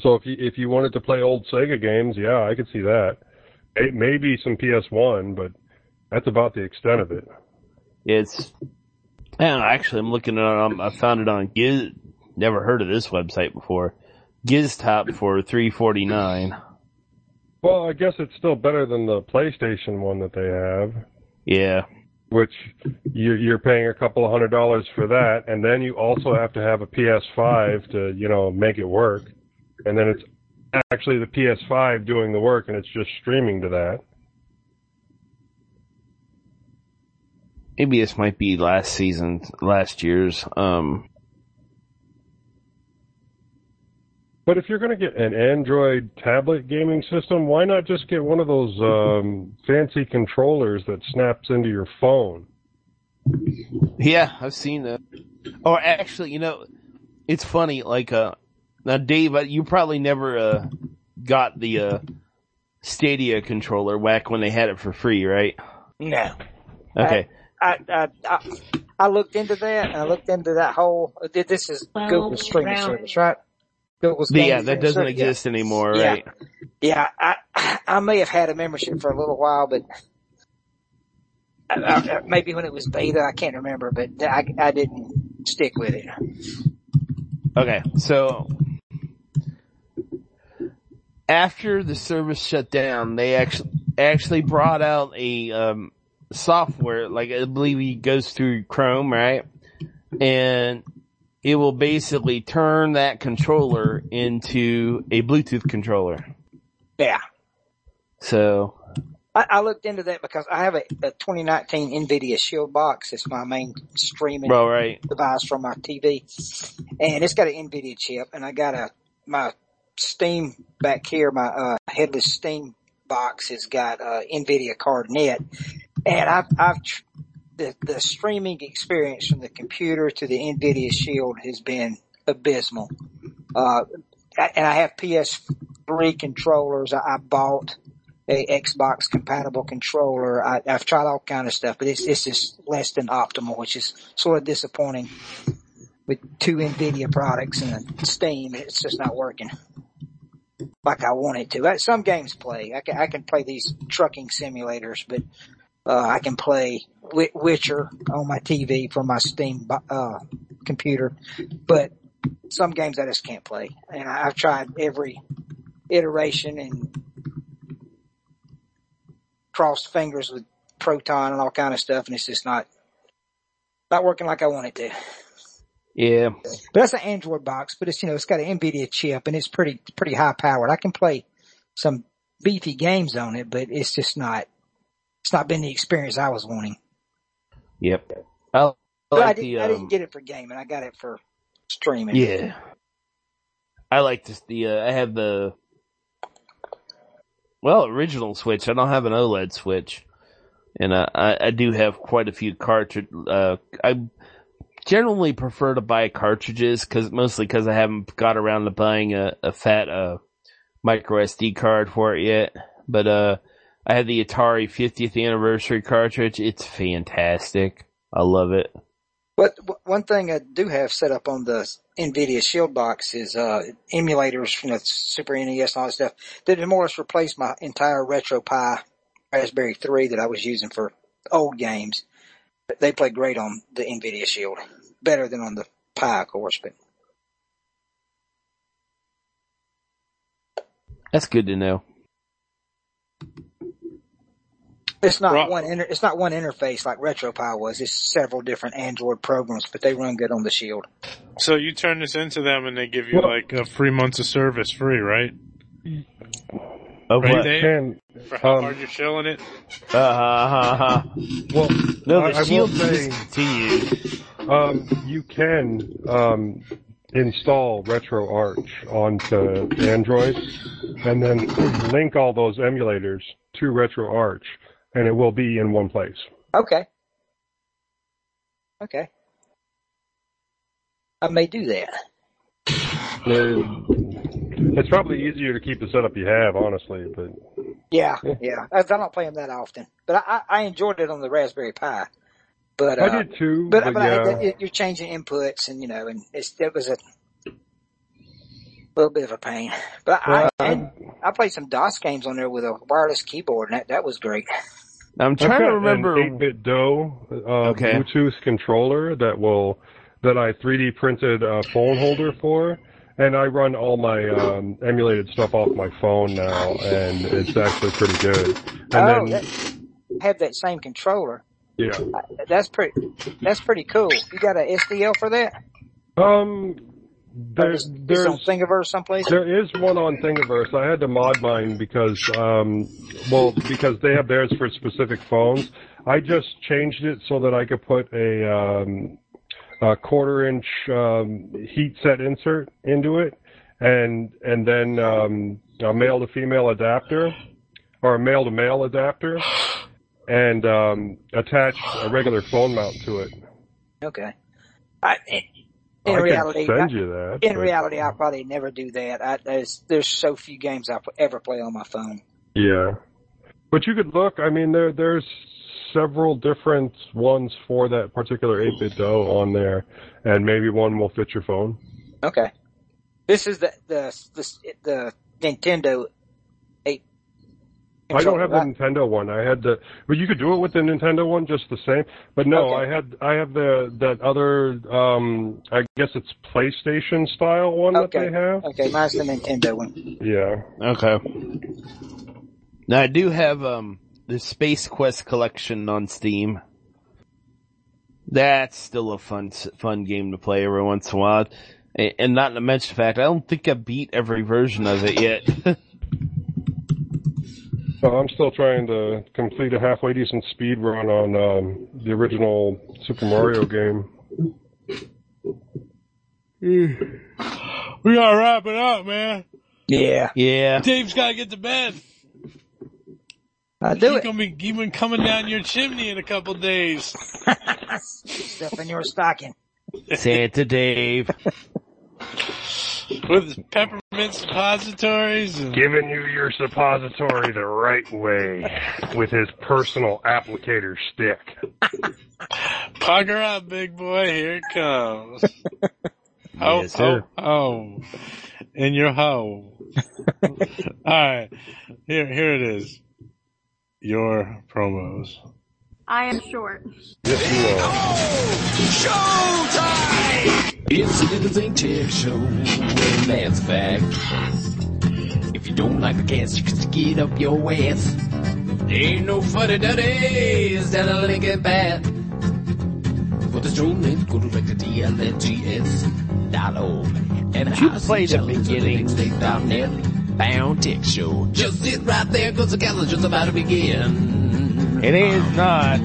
So if you if you wanted to play old Sega games, yeah, I could see that. It maybe some PS1, but that's about the extent of it. It's, and actually I'm looking at um, I found it on Giz, never heard of this website before. GizTop for 349. Well, I guess it's still better than the PlayStation one that they have, Yeah. which you, you're paying a couple of hundred dollars for that, and then you also have to have a PS5 to you know make it work, and then it's actually the PS5 doing the work, and it's just streaming to that. Maybe this might be last season, last year's, um, But if you're going to get an Android tablet gaming system, why not just get one of those um, fancy controllers that snaps into your phone? yeah, I've seen that. Or actually, you know, it's funny, like, uh, now Dave, uh, you probably never, uh, got the, uh, Stadia controller back when they had it for free, right? No. Okay. I, I, I, I looked into that and I looked into that whole, this is Google's streaming service, right? Google's yeah, that doesn't service? Yeah. exist anymore, Yeah. right? Yeah, I, I may have had a membership for a little while, but I, I, maybe when it was beta, I can't remember, but I, I didn't stick with it. Okay, so after the service shut down, they actually actually brought out a um, software, like I believe it goes through Chrome, right? And it will basically turn that controller into a Bluetooth controller. Yeah. So I, I looked into that because I have a, a 2019 NVIDIA Shield box. It's my main streaming Well, right. device from my TV, and it's got an NVIDIA chip. And I got a my Steam back here. My uh, headless Steam box has got uh, NVIDIA card net, and I've I've tr- the the streaming experience from the computer to the NVIDIA Shield has been abysmal. Uh, and I have PS3 controllers. I, I bought a Xbox compatible controller. I, I've tried all kind of stuff, but it's it's just less than optimal, which is sort of disappointing. With two Nvidia products and Steam, it's just not working like I want it to. Some games play. I can I can play these trucking simulators, but uh, I can play Witcher on my TV from my Steam uh, computer, but some games I just can't play. And I- I've tried every iteration and crossed fingers with Proton and all kind of stuff, and it's just not not working like I want it to. yeah, But that's an Android box, but it's you know it's got an Nvidia chip and it's pretty pretty high powered. I can play some beefy games on it, but it's just not it's not been the experience I was wanting. yep. I But I, did, the I um, didn't get it for gaming. I got it for streaming. Yeah. I like this, the, uh, I have the, well, original Switch. I don't have an OLED Switch. And, uh, I, I do have quite a few cartridge, uh, I generally prefer to buy cartridges cause, mostly cause I haven't got around to buying a, a fat, uh, micro SD card for it yet, but uh, I had the Atari 50th anniversary cartridge. It's fantastic. I love it. But one thing I do have set up on the NVIDIA Shield box is uh, emulators from the Super NES and all that stuff that have more or less replaced my entire RetroPie Raspberry 3 that I was using for old games. They play great on the NVIDIA Shield. Better than on the Pi, of course, but That's good to know. It's not Right. one inter- it's not one interface like RetroPie was. It's several different Android programs, but they run good on the Shield. So you turn this into them and they give you Well- like a three months of service free, right? Of Right what? there. Can For how Um, hard you're shilling it? Uh, well, no, I- the I will shield say- discontinued. um, you can um, install RetroArch onto Android, and then link all those emulators to RetroArch, and it will be in one place. Okay. Okay. I may do that. It's probably easier to keep the setup you have, honestly, but Yeah, Yeah. yeah. I, I don't play them that often, but I, I, I enjoyed it on the Raspberry Pi. But uh, I did too. But, But, but, yeah, to, you're changing inputs, and you know, and it's it was a little bit of a pain. But I, Well, I I played some DOS games on there with a wireless keyboard, and that that was great. I'm trying to remember. an 8BitDo uh, Okay. Bluetooth controller that will that I 3D printed a phone holder for, and I run all my um, emulated stuff off my phone now, and it's actually pretty good. And oh, then, that, have that same controller. yeah, That's pretty. That's pretty cool. You got a STL for that? um, Or there's is- is it there's on Thingiverse someplace. There is one on Thingiverse. I had to mod mine because, um, well, because they have theirs for specific phones. I just changed it so that I could put a, um, a quarter inch um, heat set insert into it, and and then um, a male to female adapter or a male to male adapter, and um, attach a regular phone mount to it. Okay. I, in I reality, I- send you that. in but- reality, I'll probably never do that. I, there's there's so few games I'll ever play on my phone. Yeah. But you could look, I mean, there, there's several different ones for that particular 8BitDo on there, and maybe one will fit your phone. Okay. This is the the the, the Nintendo. I don't have the Nintendo one. I had the, but you could do it with the Nintendo one just the same. But no, Okay. I had, I have the, that other, um, I guess it's PlayStation style one Okay. that they have. Okay, mine's the Nintendo one. Yeah. Okay. Now I do have um the Space Quest collection on Steam. That's still a fun fun game to play every once in a while, and, and not to mention the fact I don't think I beat every version of it yet. So I'm still trying to complete a halfway decent speed run on, um, the original Super Mario game. We gotta wrap it up, man. Yeah, yeah, Dave's gotta get to bed. I do it. He's it. gonna be even coming down your chimney in a couple days. Stuff in your stocking. Santa Dave. With his peppermint suppositories and Giving you your suppository the right way with his personal applicator stick. pucker up, big boy. Here it comes. Oh, Yes, sir. oh, oh. In your hole. Alright. Here, here it is. Your promos. I am short. Yes, you are. Oh, It's a little thing tech show, that's a fact. If you don't like the cast, you can stick it up your ass. Ain't no funny daddies down a Lincoln Path. For the stream link, go to TLLTS dot org. And You play the beginning. net. Bound Tech Show. Just sit right there, cause the just about to begin. It is not.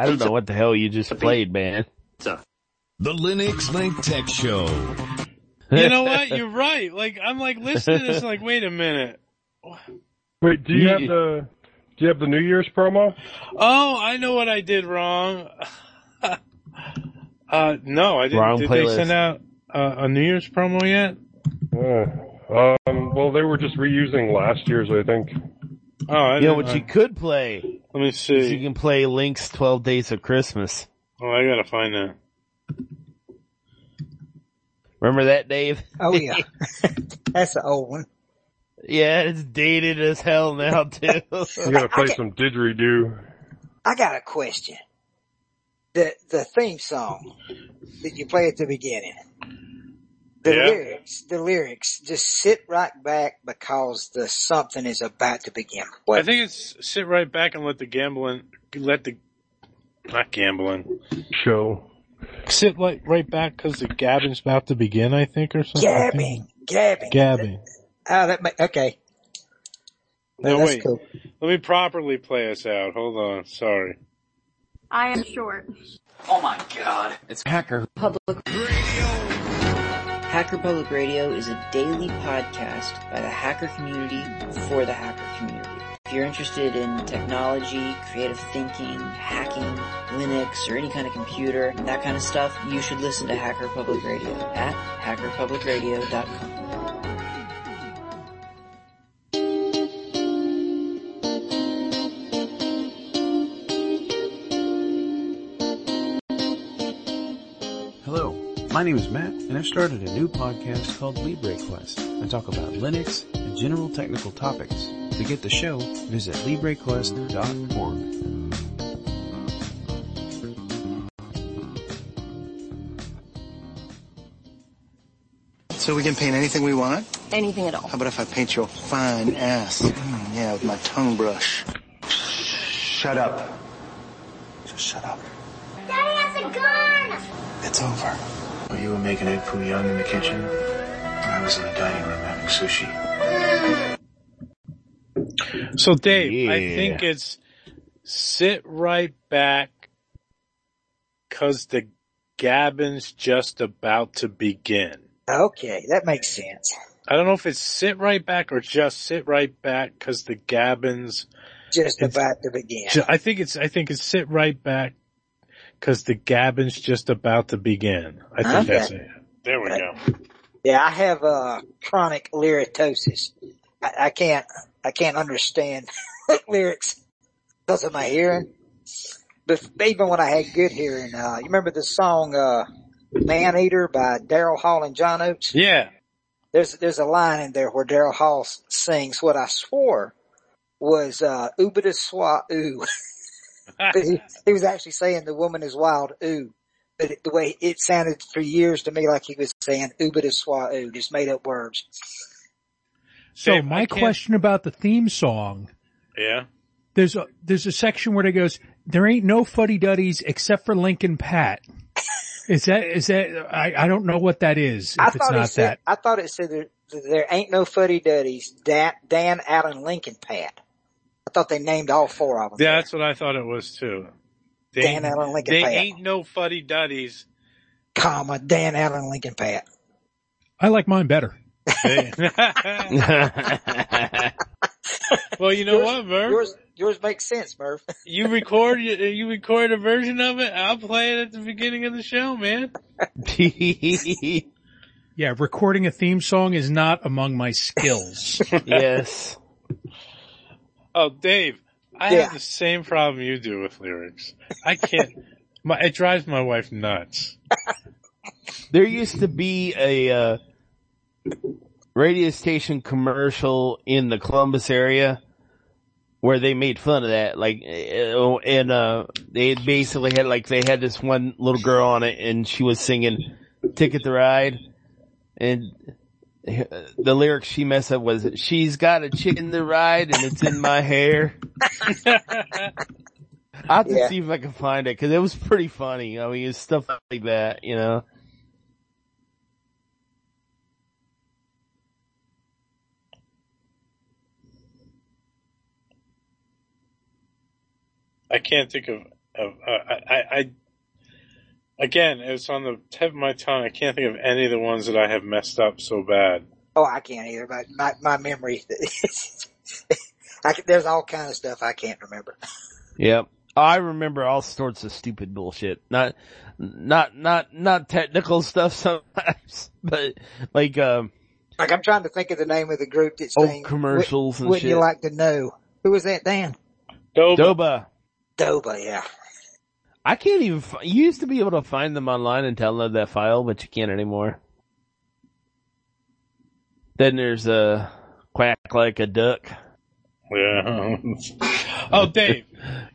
I don't know what the hell you just played, man. The Linux Link Tech Show. You know what? You're right. Like, I'm like listening to this like, wait a minute. Wait, do you You- have the do you have the New Year's promo? Oh, I know what I did wrong. uh, no, I didn't. Wrong did playlist. they send out? a, a New Year's promo yet? Uh, um, well, they were just reusing last year's, I think. Oh, I You know didn't- what you could play? Let me see. You can play Link's 12 Days of Christmas. Oh, I gotta find that. Remember that, Dave? Oh yeah, that's the old one. Yeah, it's dated as hell now too. You gotta play some didgeridoo. I got a question. The the theme song that you play at the beginning. The Yeah. lyrics, the lyrics, just sit right back because the something is about to begin. I think it's sit right back and let the gambling, let the, not gambling, Show. sit like right back because the gabbing's about to begin. I think or something. I think. Gabbing, gabbing. Gabbing. Oh, that ma- okay. No, that's wait. cool. Let me properly play us out. Hold on. Sorry. I am short. Oh my god. It's Hacker. Public Hacker Public Radio is a daily podcast by the hacker community for the hacker community. If you're interested in technology, creative thinking, hacking, Linux, or any kind of computer, that kind of stuff, you should listen to Hacker Public Radio at hackerpublicradio.com. my name is Matt, and I've started a new podcast called LibreQuest. I talk about Linux and general technical topics. To get the show, visit LibreQuest.org. So we can paint anything we want? Anything at all. How about if I paint your fine ass? Mm, yeah, with my tongue brush. Shut up. Just shut up. Daddy has a gun! It's over. While you were making egg foo young in the kitchen, I was in the dining room having sushi. So Dave, I think it's sit right back cause the gabbin's just about to begin. Okay, that makes sense. I don't know if it's sit right back or just sit right back cause the gabbin's Just about to begin. I think it's I think it's sit right back because the gabbing's just about to begin. I think Okay. that's it. There we go. Yeah, I have uh chronic lyritosis. I, I can't I can't understand lyrics because of my hearing. But even when I had good hearing, uh you remember the song uh Man Eater by Daryl Hall and John Oates? Yeah. There's there's a line in there where Daryl Hall sings what I swore was uh Ubida Swa Ooh. but he, he was actually saying the woman is wild ooh. But it, the way it sounded for years to me like he was saying Ubida Swa Ooh, just made up words. So Dave, my question about the theme song, Yeah. there's a, there's a section where it goes, there ain't no fuddy duddies except for Lincoln Pat. Is that, is that, I, I don't know what that is, I if it's thought it not said, that. I thought it said there, there ain't no fuddy duddies, Dan, Dan Allen Lincoln Pat. I thought they named all four of them. Yeah, that's what I thought it was too. They, Dan Allen Lincoln they Pat. ain't no fuddy duddies. Comma, Dan Allen Lincoln Pat. I like mine better. well, you know Yours- what, Murph? Yours, yours makes sense, Murph. You record you, you record a version of it. I'll play it at the beginning of the show, man. Yeah, recording a theme song is not among my skills. yes. Oh, Dave, I Yeah. have the same problem you do with lyrics. I can't. My, it drives my wife nuts. There used to be a uh, radio station commercial in the Columbus area where they made fun of that. Like, uh, and uh, they basically had like they had this one little girl on it, and she was singing "Ticket to Ride," and the lyrics she messed up was "She's got a chicken to ride, and it's in my hair." I have to Yeah. see if I can find it because it was pretty funny. I mean, it's stuff like that, you know. I can't think of. of uh, I, I, I again, it's on the tip of my tongue. I can't think of any of the ones that I have messed up so bad. Oh, I can't either, but my, my memory, I can, there's all kind of stuff I can't remember. Yep. I remember all sorts of stupid bullshit. Not, not, not, not technical stuff sometimes, but like, um, Like I'm trying to think of the name of the group that's Old saying, commercials "Would- and Wouldn't you like to know? Who was that, Dan? Doba. Doba, yeah. I can't even, fi- you used to be able to find them online and download that file, but you can't anymore. Then there's a quack like a duck. Yeah. oh, Dave,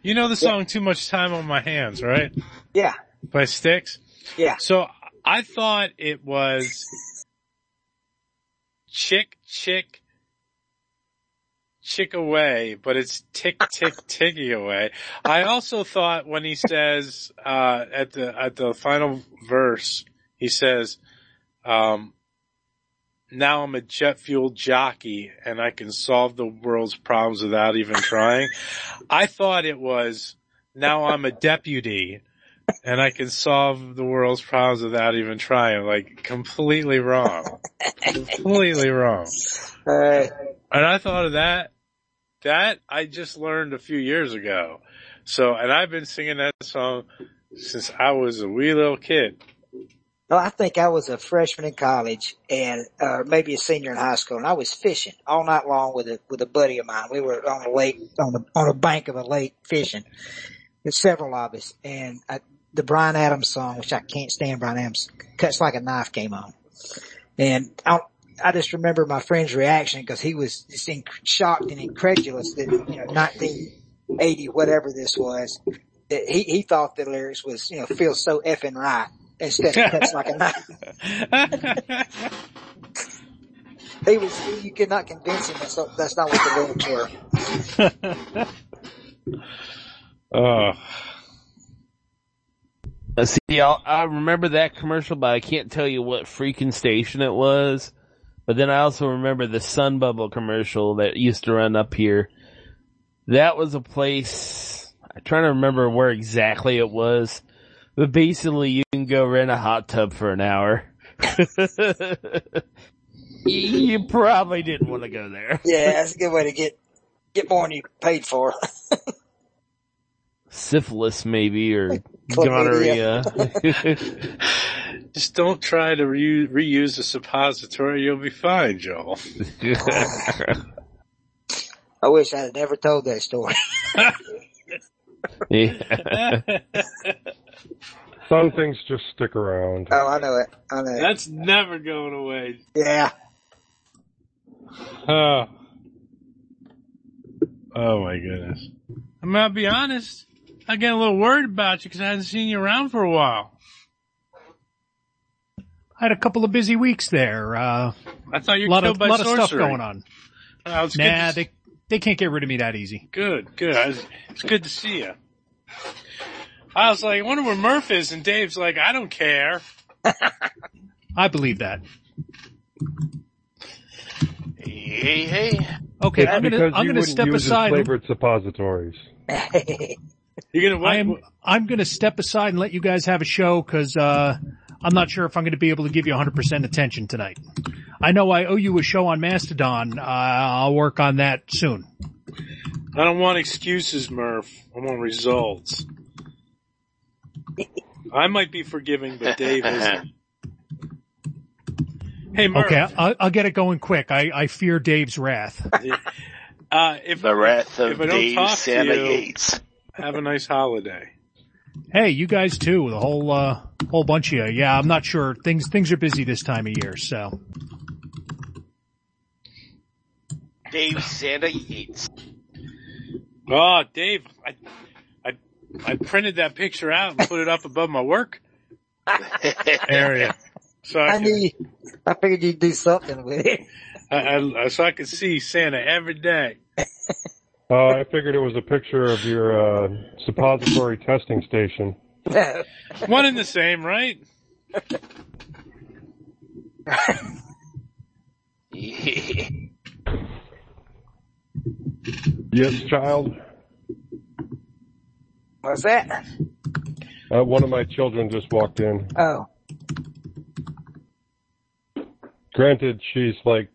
you know the song "Too Much Time on My Hands," right? Yeah. By Styx. Yeah. So I thought it was chick chick chick away, but it's tick tick ticky away. I also thought when he says uh, at the at the final verse, he says, um, "Now I'm a jet fuel jockey and I can solve the world's problems without even trying." I thought it was, "Now I'm a deputy." And I can solve the world's problems without even trying. Like completely wrong. completely wrong. And I thought of that, that I just learned a few years ago. So, and I've been singing that song since I was a wee little kid. Well, I think I was a freshman in college and, uh, maybe a senior in high school and I was fishing all night long with a, with a buddy of mine. We were on a lake, on the, on a bank of a lake fishing. There's several of us and I, the Bryan Adams song, which I can't stand Bryan Adams, cuts like a knife came on. And I, I just remember my friend's reaction because he was just in, shocked and incredulous that, you know, 1980, whatever this was, that he, he thought the lyrics was, you know, feels so effing right instead of cuts like a knife. He was, you could not convince him that's not, that's not what the lyrics were. Oh. Uh, see, I'll, I remember that commercial, but I can't tell you what freaking station it was. But then I also remember the Sun Bubble commercial that used to run up here. That was a place, I'm trying to remember where exactly it was. But basically you can go rent a hot tub for an hour. you, probably didn't want to go there. Yeah, that's a good way to get, get more than you paid for. Syphilis maybe, or gonorrhea. Just don't try to re- reuse the suppository. You'll be fine, Joel. I wish I had never told that story. yeah. Some things just stick around. Oh, I know it. I know it. That's never going away. Yeah. Oh. Oh my goodness. I'm gonna be honest. I get a little worried about you because I hadn't seen you around for a while. I had a couple of busy weeks there. Uh, I thought you were lot killed of, by lot of stuff going on. It's good Nah, to they they can't get rid of me that easy. Good, good. Was- It's good to see you. I was like, I wonder where Murph is, and Dave's like, I don't care. I believe that. Hey, hey. Okay, It's I'm gonna I'm you gonna step use his aside. flavored suppositories. You're gonna I am I'm gonna step aside and let you guys have a show because uh, I'm not sure if I'm gonna be able to give you 100% attention tonight. I know I owe you a show on Mastodon. Uh, I'll work on that soon. I don't want excuses, Murph. I want results. I might be forgiving, but Dave isn't. Hey, Murph. Okay, I'll, I'll get it going quick. I, I fear Dave's wrath. Uh, if The wrath of if I don't Dave talk Santa to you, Yates. have a nice holiday. Hey, you guys too. The whole uh, whole bunch of you. Yeah, I'm not sure. Things things are busy this time of year, so Dave Santa Yates. Oh, Dave, I, I, I printed that picture out and put it up above my work area. So I, I could, knew, I figured you'd do something with it. I, I, so I could see Santa every day. Uh, I figured it was a picture of your uh, suppository testing station. One and the same, right? Yes, child. What's that? Uh, one of my children just walked in. Oh, Granted, she's like,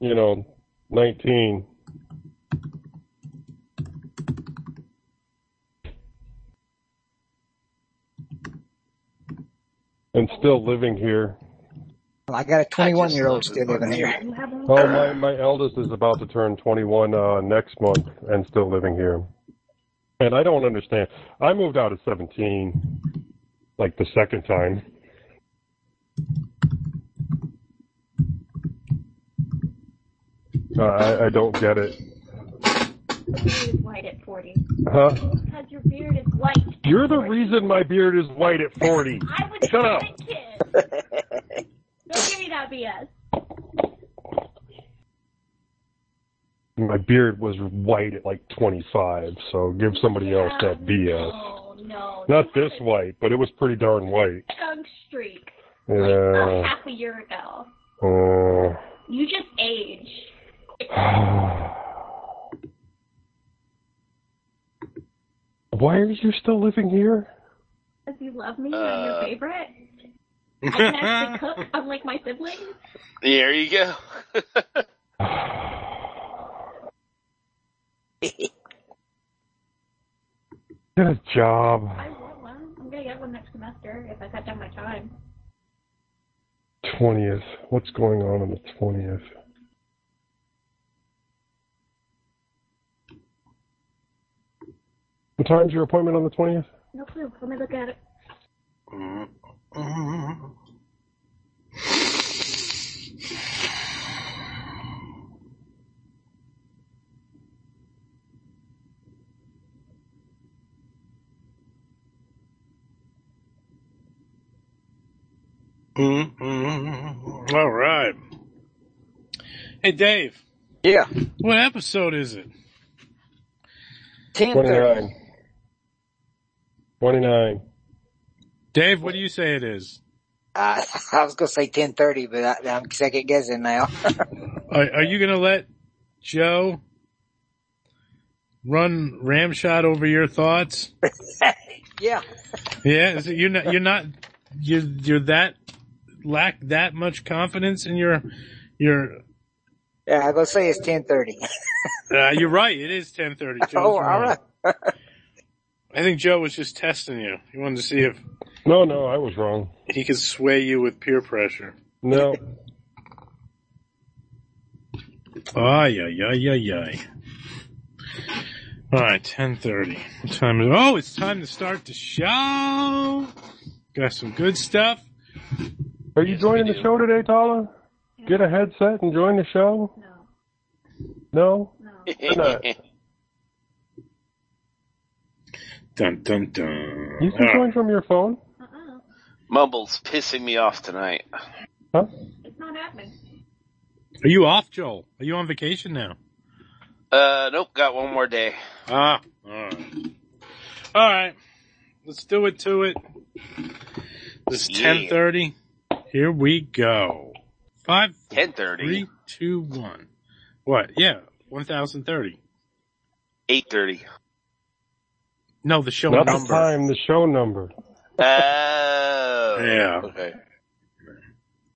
you know, 19. And still living here. I got a 21 year old still living here. Oh, my my eldest is about to turn 21 uh, next month and still living here. And I don't understand. I moved out at 17, like the second time. Uh, I, I don't get it. Beard is white at 40. Huh? Because your beard is white. You're the reason my beard is white at 40. I was Shut up. kid. Don't give me that BS. My beard was white at like 25, so give somebody else that BS. Oh no. Not this white, but it was pretty darn white. Skunk streak. Yeah. Uh, half a year ago. Oh. You just age. Why are you still living here? Because you love me, I'm your uh. favorite. I can actually cook, unlike my siblings. There you go. Get a job. I want one. I'm gonna get one next semester if I cut down my time. 20th. What's going on on the 20th? What time's your appointment on the 20th? No clue. Let me look at it. Mm-hmm. All right. Hey, Dave. Yeah. What episode is it? 29. 29. Dave, what do you say it is? Uh, I was gonna say 1030, but I, I'm second guessing now. Are, are you going to let Joe run ramshot over your thoughts? yeah. Yeah, is it, you're not, you're not, you're, you're that, lack that much confidence in your, your, Yeah, I'm gonna say it's 1030. uh, you're right, it is 1030. Joe's oh, wrong. alright. I think Joe was just testing you. He wanted to see if No, no, I was wrong. he could sway you with peer pressure. No. Ay, ay, ay, ay, ay. Alright, 10.30. What time is Oh, it's time to start the show! Got some good stuff. Are you joining the show today, Tala? Get a headset and join the show? No. No? Why not? Dun, dun, dun. You can join from your phone. Mumble's pissing me off tonight. Huh? It's not happening. Are you off, Joel? Are you on vacation now? Uh, nope, got one more day. Ah, alright. Alright. Let's do it to it. This is Yeah. 10.30. Here we go. Five, 10:30. three, two, one. What? Yeah, 1030. 8.30. No, the show Not number. the time, the show number. Oh. Yeah. Okay.